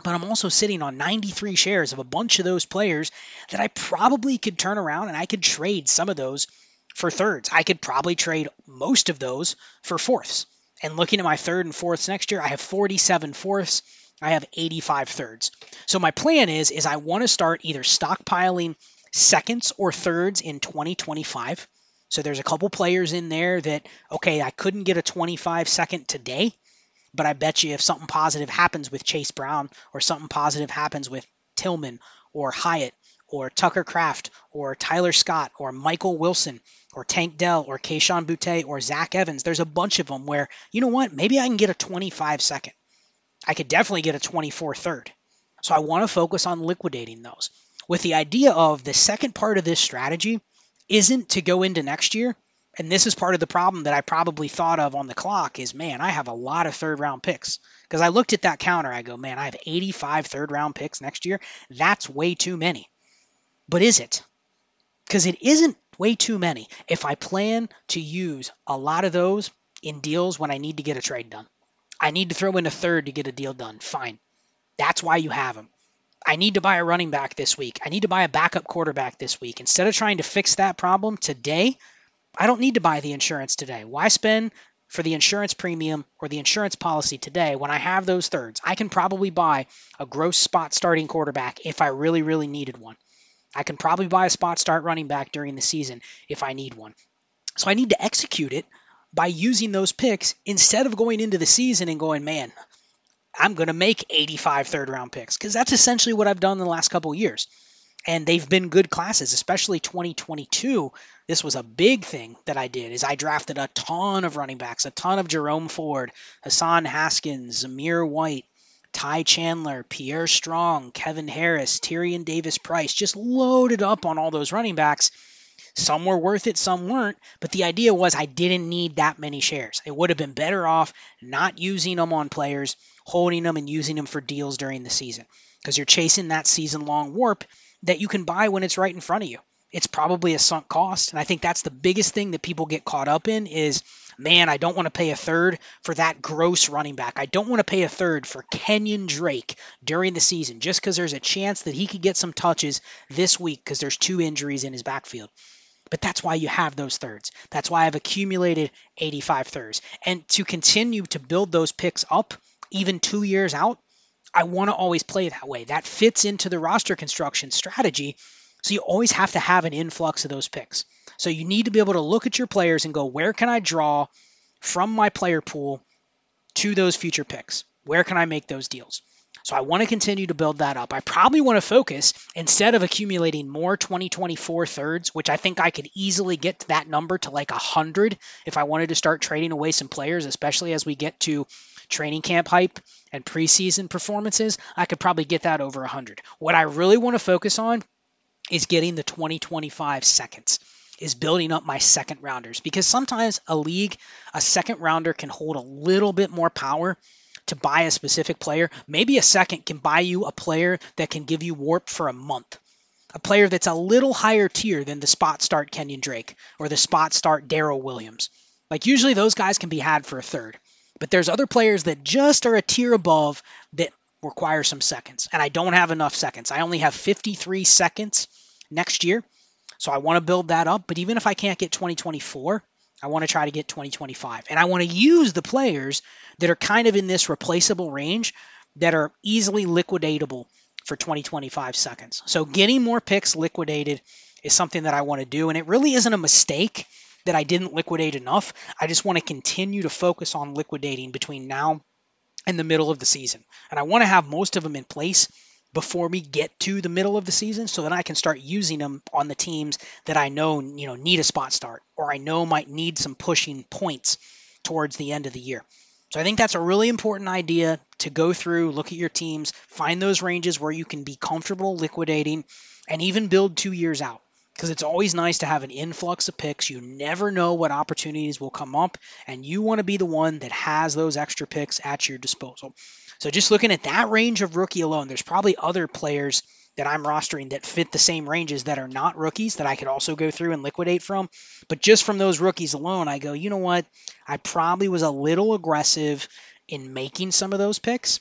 [SPEAKER 3] but I'm also sitting on 93 shares of a bunch of those players that I probably could turn around and I could trade some of those for thirds. I could probably trade most of those for fourths. And looking at my third and fourths next year, I have 47 fourths. I have 85 thirds. So my plan is is I want to start either stockpiling seconds or thirds in 2025. So there's a couple players in there that, okay, I couldn't get a 25 second today, but I bet you if something positive happens with Chase Brown or something positive happens with Tillman or Hyatt or Tucker Kraft or Tyler Scott or Michael Wilson or Tank Dell or Kayshon Boutte or Zach Evans, there's a bunch of them where, you know what, maybe I can get a 25 second. I could definitely get a 24 third. So I want to focus on liquidating those with the idea of the second part of this strategy isn't to go into next year. And this is part of the problem that I probably thought of on the clock is man, I have a lot of third round picks. Because I looked at that counter, I go, man, I have 85 third round picks next year. That's way too many. But is it? Because it isn't way too many if I plan to use a lot of those in deals when I need to get a trade done. I need to throw in a third to get a deal done. Fine. That's why you have them. I need to buy a running back this week. I need to buy a backup quarterback this week. Instead of trying to fix that problem today, I don't need to buy the insurance today. Why spend for the insurance premium or the insurance policy today when I have those thirds? I can probably buy a gross spot starting quarterback if I really, really needed one. I can probably buy a spot start running back during the season if I need one. So I need to execute it by using those picks instead of going into the season and going, man, I'm going to make 85 third round picks because that's essentially what I've done in the last couple years. And they've been good classes, especially 2022. This was a big thing that I did is I drafted a ton of running backs, a ton of Jerome Ford, Hassan Haskins, Zamir White, Ty Chandler, Pierre Strong, Kevin Harris, Tyrion Davis Price, just loaded up on all those running backs. Some were worth it, some weren't. But the idea was I didn't need that many shares. It would have been better off not using them on players, holding them and using them for deals during the season because you're chasing that season long WoRP that you can buy when it's right in front of you. It's probably a sunk cost. And I think that's the biggest thing that people get caught up in is man, I don't want to pay a third for that gross running back. I don't want to pay a third for Kenyan Drake during the season just because there's a chance that he could get some touches this week because there's two injuries in his backfield. But that's why you have those thirds. That's why I've accumulated 85 thirds. And to continue to build those picks up, even two years out, I want to always play that way. That fits into the roster construction strategy. So you always have to have an influx of those picks. So you need to be able to look at your players and go, where can I draw from my player pool to those future picks? Where can I make those deals? So I want to continue to build that up. I probably want to focus instead of accumulating more 2024 thirds, which I think I could easily get to that number to like 100 if I wanted to start trading away some players, especially as we get to training camp hype and preseason performances. I could probably get that over 100. What I really want to focus on is getting the 2025 seconds is building up my second rounders because sometimes a league, a second rounder can hold a little bit more power to buy a specific player. Maybe a second can buy you a player that can give you WoRP for a month. A player that's a little higher tier than the spot start Kenyan Drake or the spot start Darrel Williams. Like usually those guys can be had for a third. But there's other players that just are a tier above that require some seconds. And I don't have enough seconds. I only have 53 seconds next year. So I want to build that up. But even if I can't get 2024, I want to try to get 2025. And I want to use the players that are kind of in this replaceable range that are easily liquidatable for 2025 seconds. So getting more picks liquidated is something that I want to do. And it really isn't a mistake that I didn't liquidate enough. I just want to continue to focus on liquidating between now and the middle of the season. And I want to have most of them in place before we get to the middle of the season so that I can start using them on the teams that I know, you know, need a spot start or I know might need some pushing points towards the end of the year. So I think that's a really important idea to go through, look at your teams, find those ranges where you can be comfortable liquidating and even build 2 years out because it's always nice to have an influx of picks. You never know what opportunities will come up, and you want to be the one that has those extra picks at your disposal. So just looking at that range of rookie alone, there's probably other players that I'm rostering that fit the same ranges that are not rookies that I could also go through and liquidate from. But just from those rookies alone, I go, you know what? I probably was a little aggressive in making some of those picks.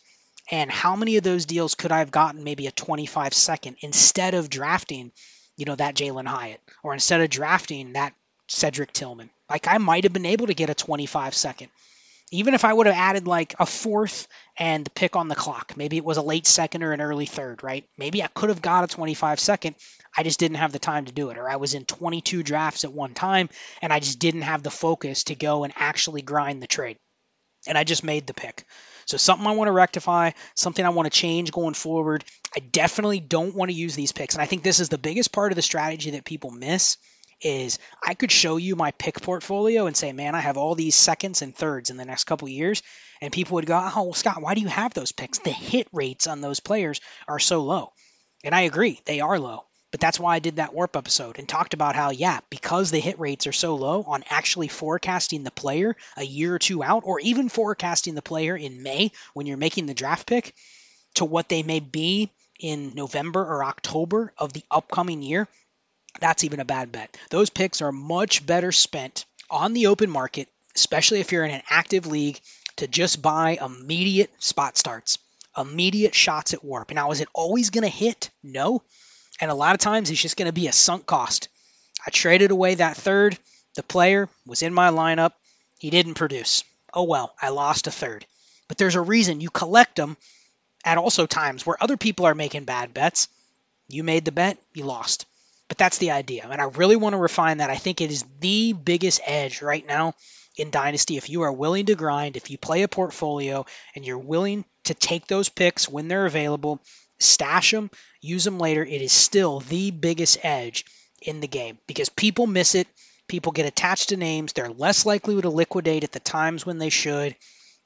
[SPEAKER 3] And how many of those deals could I have gotten maybe a 25 second instead of drafting, you know, that Jalin Hyatt or instead of drafting that Cedric Tillman? Like I might have been able to get a 25 second even if I would have added like a fourth and the pick on the clock, maybe it was a late second or an early third, right? Maybe I could have got a 25 second. I just didn't have the time to do it. Or I was in 22 drafts at one time and I just didn't have the focus to go and actually grind the trade. And I just made the pick. So something I want to rectify, something I want to change going forward. I definitely don't want to use these picks. And I think this is the biggest part of the strategy that people miss is I could show you my pick portfolio and say, man, I have all these seconds and thirds in the next couple years. And people would go, oh, well, Scott, why do you have those picks? The hit rates on those players are so low. And I agree, they are low. But that's why I did that WoRP episode and talked about how, yeah, because the hit rates are so low on actually forecasting the player a year or two out, or even forecasting the player in May when you're making the draft pick to what they may be in November or October of the upcoming year, that's even a bad bet. Those picks are much better spent on the open market, especially if you're in an active league, to just buy immediate spot starts, immediate shots at WoRP. Now, is it always going to hit? No. And a lot of times it's just going to be a sunk cost. I traded away that third. The player was in my lineup. He didn't produce. Oh well, I lost a third. But there's a reason you collect them at also times where other people are making bad bets. You made the bet, you lost. But that's the idea. And I really want to refine that. I think it is the biggest edge right now in Dynasty. If you are willing to grind, if you play a portfolio and you're willing to take those picks when they're available, stash them, use them later, it is still the biggest edge in the game because people miss it. People get attached to names. They're less likely to liquidate at the times when they should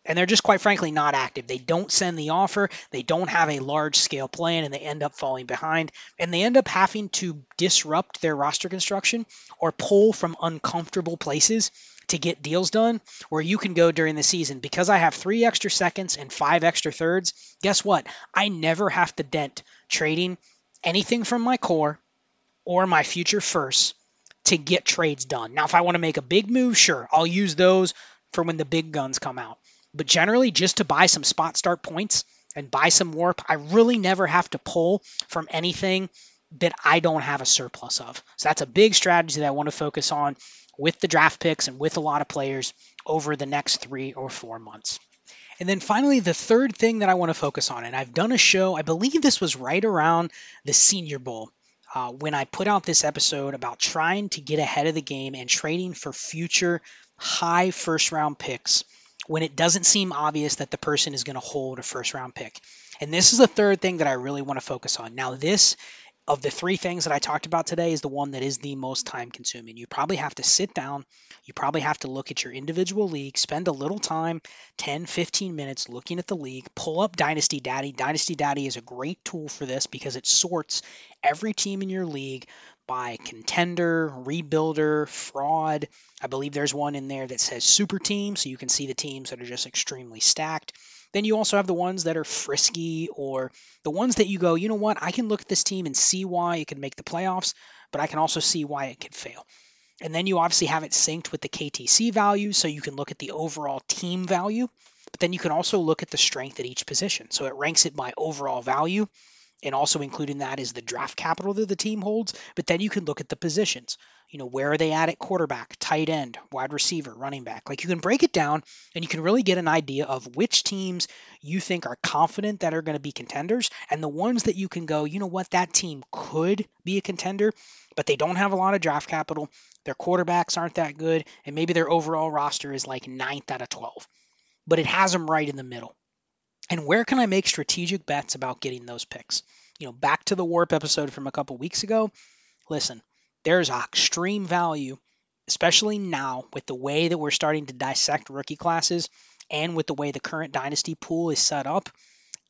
[SPEAKER 3] and they're just quite frankly not active. They don't send the offer, they don't have a large scale plan, and they end up falling behind. And they end up having to disrupt their roster construction or pull from uncomfortable places to get deals done where you can go during the season. Because I have three extra seconds and five extra thirds, guess what? I never have to dent trading anything from my core or my future first to get trades done. Now, if I want to make a big move, sure, I'll use those for when the big guns come out. But generally, just to buy some spot start points and buy some WoRP, I really never have to pull from anything that I don't have a surplus of. So that's a big strategy that I want to focus on with the draft picks and with a lot of players over the next three or four months. And then finally, the third thing that I want to focus on, and I've done a show, I believe this was right around the Senior Bowl. Uh, when I put out this episode about trying to get ahead of the game and trading for future high first round picks when it doesn't seem obvious that the person is going to hold a first round pick. And this is the third thing that I really want to focus on. Now, this of the three things that I talked about today is the one that is the most time consuming. You probably have to sit down, you probably have to look at your individual league, spend a little time, 10, 15 minutes looking at the league, pull up Dynasty Daddy. Dynasty Daddy is a great tool for this because it sorts every team in your league by contender, rebuilder, fraud. I believe there's one in there that says super team, so you can see the teams that are just extremely stacked. Then you also have the ones that are frisky or the ones that you go, you know what, I can look at this team and see why it can make the playoffs, but I can also see why it could fail. And then you obviously have it synced with the KTC value, so you can look at the overall team value, but then you can also look at the strength at each position. So it ranks it by overall value and also including that is the draft capital that the team holds. But then you can look at the positions. You know, where are they at at quarterback, tight end, wide receiver, running back? Like you can break it down and you can really get an idea of which teams you think are confident that are going to be contenders and the ones that you can go, you know what, that team could be a contender, but they don't have a lot of draft capital. Their quarterbacks aren't that good, and maybe their overall roster is like ninth out of 12. But it has them right in the middle. And where can I make strategic bets about getting those picks? You know, back to the WoRP episode from a couple weeks ago. Listen, there's extreme value, especially now with the way that we're starting to dissect rookie classes and with the way the current dynasty pool is set up.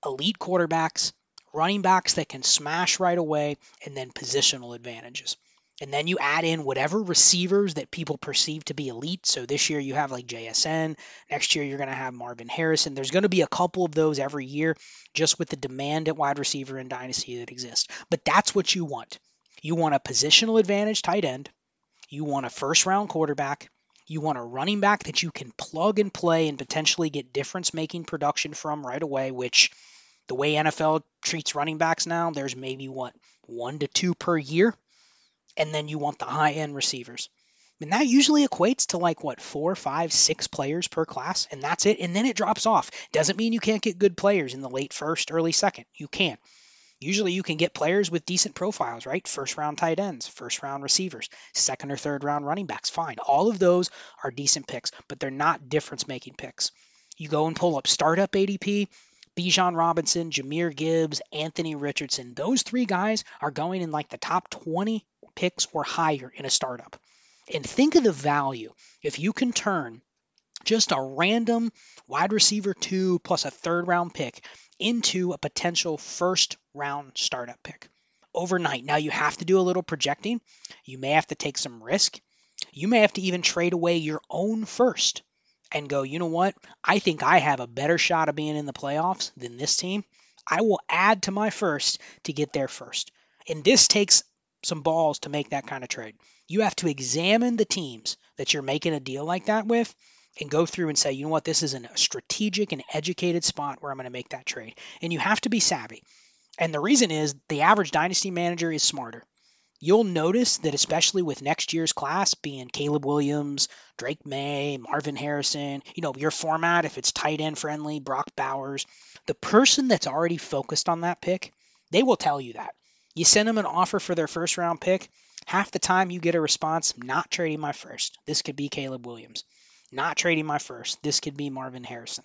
[SPEAKER 3] Elite quarterbacks, running backs that can smash right away, and then positional advantages. And then you add in whatever receivers that people perceive to be elite. So this year you have like JSN. Next year you're going to have Marvin Harrison. There's going to be a couple of those every year just with the demand at wide receiver in Dynasty that exists. But that's what you want. You want a positional advantage tight end. You want a first round quarterback. You want a running back that you can plug and play and potentially get difference making production from right away, which the way NFL treats running backs now, there's maybe what, one to two per year and then you want the high end receivers. And that usually equates to like what, four, five, six players per class, and that's it. And then it drops off. Doesn't mean you can't get good players in the late first, early second. You can. Usually you can get players with decent profiles, right? First round tight ends, first round receivers, second or third round running backs. Fine. All of those are decent picks, but they're not difference making picks. You go and pull up startup ADP, Bijan Robinson, Jahmyr Gibbs, Anthony Richardson. Those three guys are going in like the top 20 picks or higher in a startup. And think of the value if you can turn just a random wide receiver two plus a third round pick into a potential first round startup pick overnight. Now you have to do a little projecting. You may have to take some risk. You may have to even trade away your own first and go, you know what? I think I have a better shot of being in the playoffs than this team. I will add to my first to get there first. And this takes some balls to make that kind of trade. You have to examine the teams that you're making a deal like that with and go through and say, you know what, this is a strategic and educated spot where I'm going to make that trade. And you have to be savvy. And the reason is the average dynasty manager is smarter. You'll notice that, especially with next year's class being Caleb Williams, Drake Maye, Marvin Harrison, you know, your format, if it's tight end friendly, Brock Bowers, the person that's already focused on that pick, they will tell you that. You send them an offer for their first round pick. Half the time you get a response, not trading my first. This could be Caleb Williams. Not trading my first. This could be Marvin Harrison.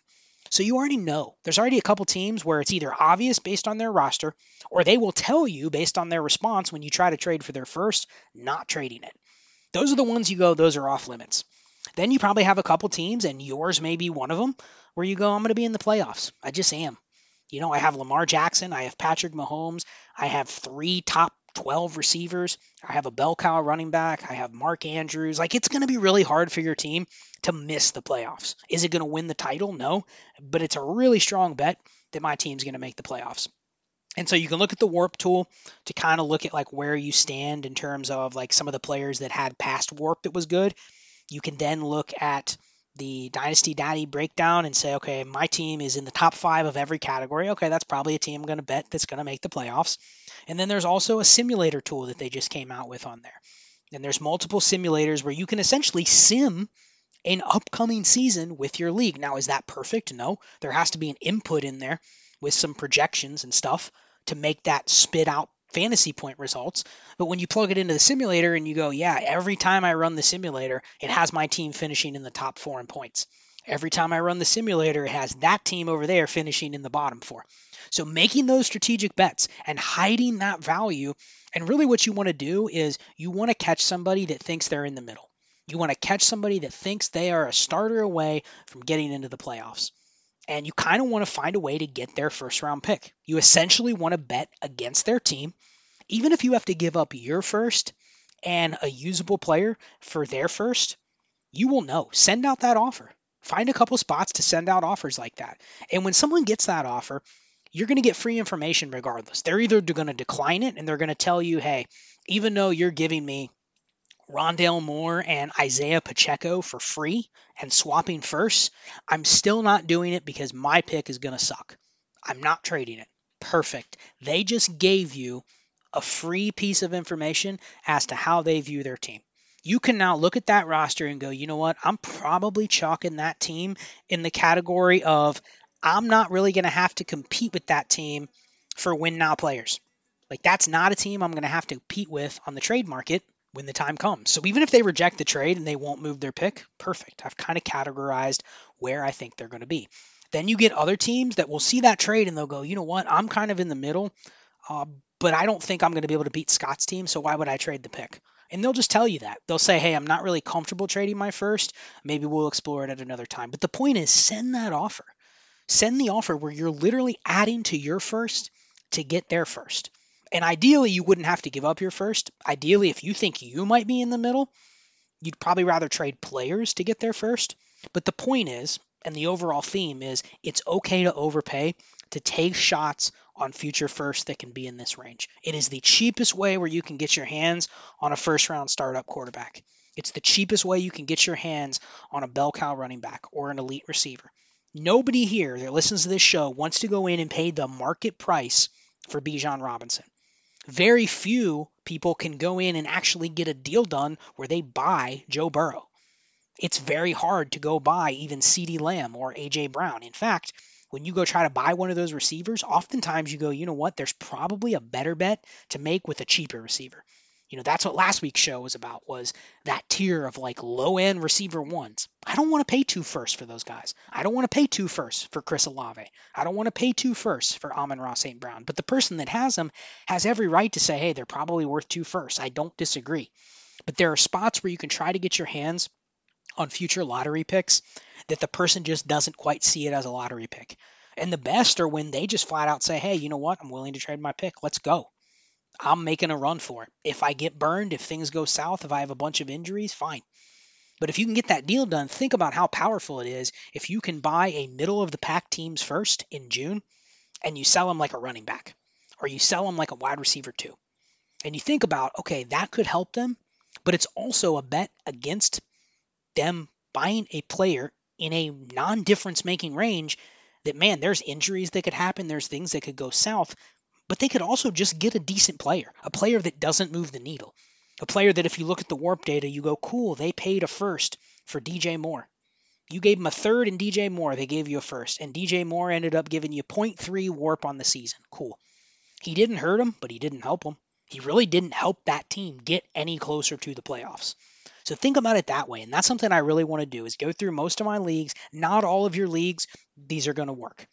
[SPEAKER 3] So you already know. There's already a couple teams where it's either obvious based on their roster, or they will tell you based on their response when you try to trade for their first, not trading it. Those are the ones you go, those are off limits. Then you probably have a couple teams, and yours may be one of them, where you go, I'm going to be in the playoffs. I just am. You know, I have Lamar Jackson, I have Patrick Mahomes, I have three top 12 receivers, I have a bell cow running back, I have Mark Andrews. Like, it's going to be really hard for your team to miss the playoffs. Is it going to win the title? No, but it's a really strong bet that my team's going to make the playoffs. And so you can look at the WoRP tool to kind of look at like where you stand in terms of like some of the players that had past warp that was good. You can then look at the Dynasty Daddy breakdown and say, okay, my team is in the top five of every category. Okay, that's probably a team I'm going to bet that's going to make the playoffs. And then there's also a simulator tool that they just came out with on there. And there's multiple simulators where you can essentially sim an upcoming season with your league. Now, is that perfect? No. There has to be an input in there with some projections and stuff to make that spit out fantasy point results. But when you plug it into the simulator and you go, yeah, every time I run the simulator, it has my team finishing in the top four in points. Every time I run the simulator, it has that team over there finishing in the bottom four. So making those strategic bets and hiding that value. And really, what you want to do is you want to catch somebody that thinks they're in the middle. You want to catch somebody that thinks they are a starter away from getting into the playoffs and you kind of want to find a way to get their first round pick. You essentially want to bet against their team, even if you have to give up your first and a usable player for their first. You will know. Send out that offer. Find a couple spots to send out offers like that. And when someone gets that offer, you're going to get free information regardless. They're either going to decline it and they're going to tell you, hey, even though you're giving me Rondale Moore and Isaiah Pacheco for free and swapping first, I'm still not doing it because my pick is going to suck. I'm not trading it. Perfect. They just gave you a free piece of information as to how they view their team. You can now look at that roster and go, you know what? I'm probably chalking that team in the category of I'm not really going to have to compete with that team for win now players. Like, that's not a team I'm going to have to compete with on the trade market when the time comes. So even if they reject the trade and they won't move their pick, perfect. I've kind of categorized where I think they're going to be. Then you get other teams that will see that trade and they'll go, you know what, I'm kind of in the middle, uh, but I don't think I'm going to be able to beat Scott's team, so why would I trade the pick? And they'll just tell you that. They'll say, hey, I'm not really comfortable trading my first. Maybe we'll explore it at another time. But the point is, send that offer. Send the offer where you're literally adding to your first to get their first. And ideally, you wouldn't have to give up your first. Ideally, if you think you might be in the middle, you'd probably rather trade players to get there first. But the point is, and the overall theme is, it's okay to overpay to take shots on future first that can be in this range. It is the cheapest way where you can get your hands on a first round startup quarterback. It's the cheapest way you can get your hands on a bell cow running back or an elite receiver. Nobody here that listens to this show wants to go in and pay the market price for Bijan Robinson. Very few people can go in and actually get a deal done where they buy Joe Burrow. It's very hard to go buy even CeeDee Lamb or AJ Brown. In fact, when you go try to buy one of those receivers, oftentimes you go, you know what, there's probably a better bet to make with a cheaper receiver. You know, that's what last week's show was about was that tier of like low end receiver ones. I don't want to pay two first for those guys. I don't want to pay two first for Chris Olave. I don't want to pay two first for Amon-Ra St. Brown. But the person that has them has every right to say, hey, they're probably worth two first. I don't disagree. But there are spots where you can try to get your hands on future lottery picks that the person just doesn't quite see it as a lottery pick. And the best are when they just flat out say, hey, you know what? I'm willing to trade my pick. Let's go. I'm making a run for it. If I get burned, if things go south, if I have a bunch of injuries, fine. But if you can get that deal done, think about how powerful it is if you can buy a middle of the pack teams first in June and you sell them like a running back or you sell them like a wide receiver too. And you think about, okay, that could help them, but it's also a bet against them buying a player in a non difference making range that, man, there's injuries that could happen, there's things that could go south, but they could also just get a decent player, a player that doesn't move the needle, a player that if you look at the WoRP data, you go, cool, they paid a first for DJ Moore. You gave them a third and DJ Moore, they gave you a first, and DJ Moore ended up giving you 0.3 WoRP on the season. Cool. He didn't hurt him, but he didn't help him. He really didn't help that team get any closer to the playoffs. So think about it that way. And that's something I really want to do is go through most of my leagues. Not all of your leagues, these are going to work.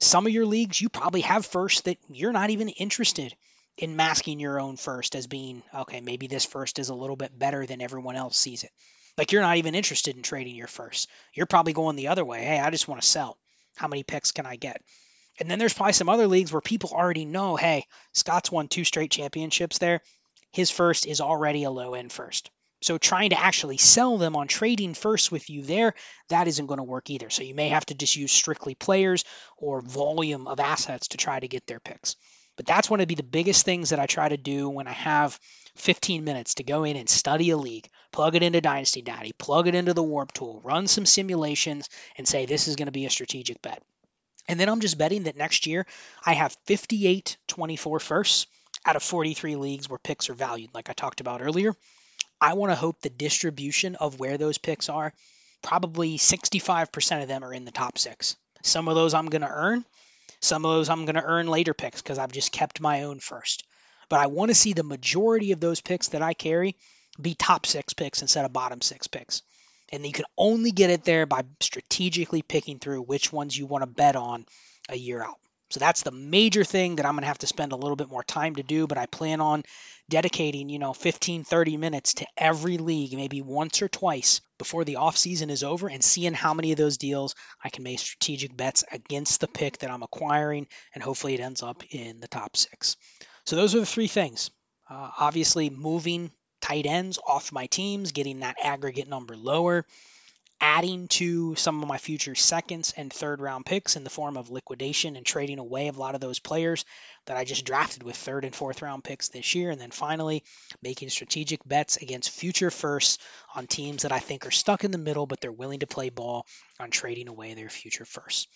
[SPEAKER 3] Some of your leagues, you probably have first that you're not even interested in masking your own first as being, okay, maybe this first is a little bit better than everyone else sees it. Like you're not even interested in trading your first. You're probably going the other way. Hey, I just want to sell. How many picks can I get? And then there's probably some other leagues where people already know, hey, Scott's won two straight championships there. His first is already a low end first. So trying to actually sell them on trading first with you there, that isn't going to work either. So you may have to just use strictly players or volume of assets to try to get their picks. But that's one of the biggest things that I try to do when I have 15 minutes to go in and study a league, plug it into Dynasty Daddy, plug it into the WoRP Tool, run some simulations, and say this is going to be a strategic bet. And then I'm just betting that next year I have 58 24 firsts out of 43 leagues where picks are valued, like I talked about earlier. I want to hope the distribution of where those picks are, probably 65% of them are in the top six. Some of those I'm going to earn. Some of those I'm going to earn later picks because I've just kept my own first. But I want to see the majority of those picks that I carry be top six picks instead of bottom six picks. And you can only get it there by strategically picking through which ones you want to bet on a year out. So that's the major thing that I'm going to have to spend a little bit more time to do, but I plan on dedicating, you know, 15, 30 minutes to every league, maybe once or twice before the off season is over and seeing how many of those deals I can make strategic bets against the pick that I'm acquiring and hopefully it ends up in the top 6. So those are the three things. Uh, obviously moving tight ends off my teams, getting that aggregate number lower, adding to some of my future seconds and third round picks in the form of liquidation and trading away a lot of those players that I just drafted with third and fourth round picks this year. And then finally, making strategic bets against future firsts on teams that I think are stuck in the middle, but they're willing to play ball on trading away their future firsts.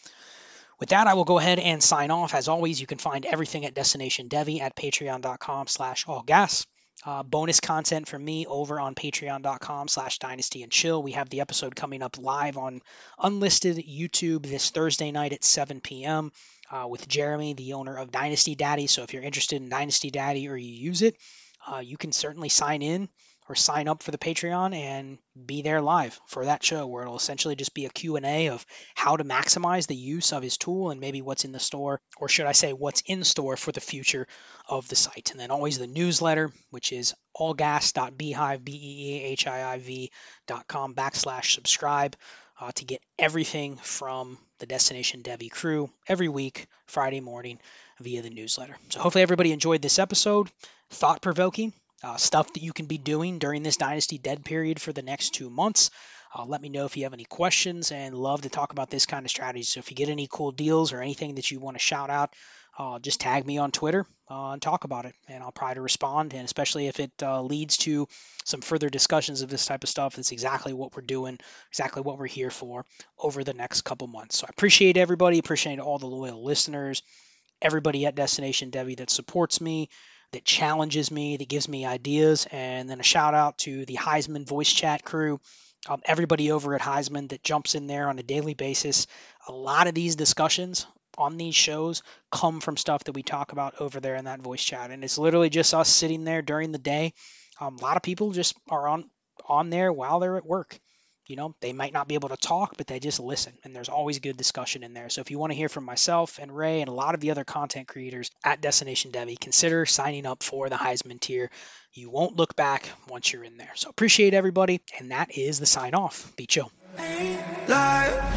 [SPEAKER 3] With that, I will go ahead and sign off. As always, you can find everything at Destination Devy at patreon.com slash all gas. Uh, bonus content from me over on patreon.com slash dynasty and chill. We have the episode coming up live on unlisted YouTube this Thursday night at 7 p.m. Uh, with Jeremy, the owner of Dynasty Daddy. So if you're interested in Dynasty Daddy or you use it, uh, you can certainly sign in or sign up for the Patreon and be there live for that show where it'll essentially just be a Q&A of how to maximize the use of his tool and maybe what's in the store or should I say what's in store for the future of the site. And then always the newsletter which is allgas.beehiiv B-E-E-H-I-I-V.com backslash subscribe uh, to get everything from the Destination Devy crew every week, Friday morning, via the newsletter. So hopefully everybody enjoyed this episode. Thought provoking, uh, stuff that you can be doing during this Dynasty dead period for the next two months. Uh, let me know if you have any questions and love to talk about this kind of strategy. So if you get any cool deals or anything that you want to shout out, uh, just tag me on Twitter uh, and talk about it, and I'll try to respond. And especially if it uh, leads to some further discussions of this type of stuff, that's exactly what we're doing, exactly what we're here for over the next couple months. So I appreciate everybody, appreciate all the loyal listeners, everybody at Destination Devy that supports me, that challenges me, that gives me ideas, and then a shout out to the Heisman voice chat crew. Um, everybody over at Heisman that jumps in there on a daily basis. A lot of these discussions on these shows come from stuff that we talk about over there in that voice chat and it's literally just us sitting there during the day um, a lot of people just are on on there while they're at work you know they might not be able to talk but they just listen and there's always good discussion in there. So if you want to hear from myself and ray and a lot of the other content creators at destination Devy consider signing up for the heisman tier. You won't look back once you're in there. So appreciate everybody and that is the sign off. Be chill.
[SPEAKER 4] Like,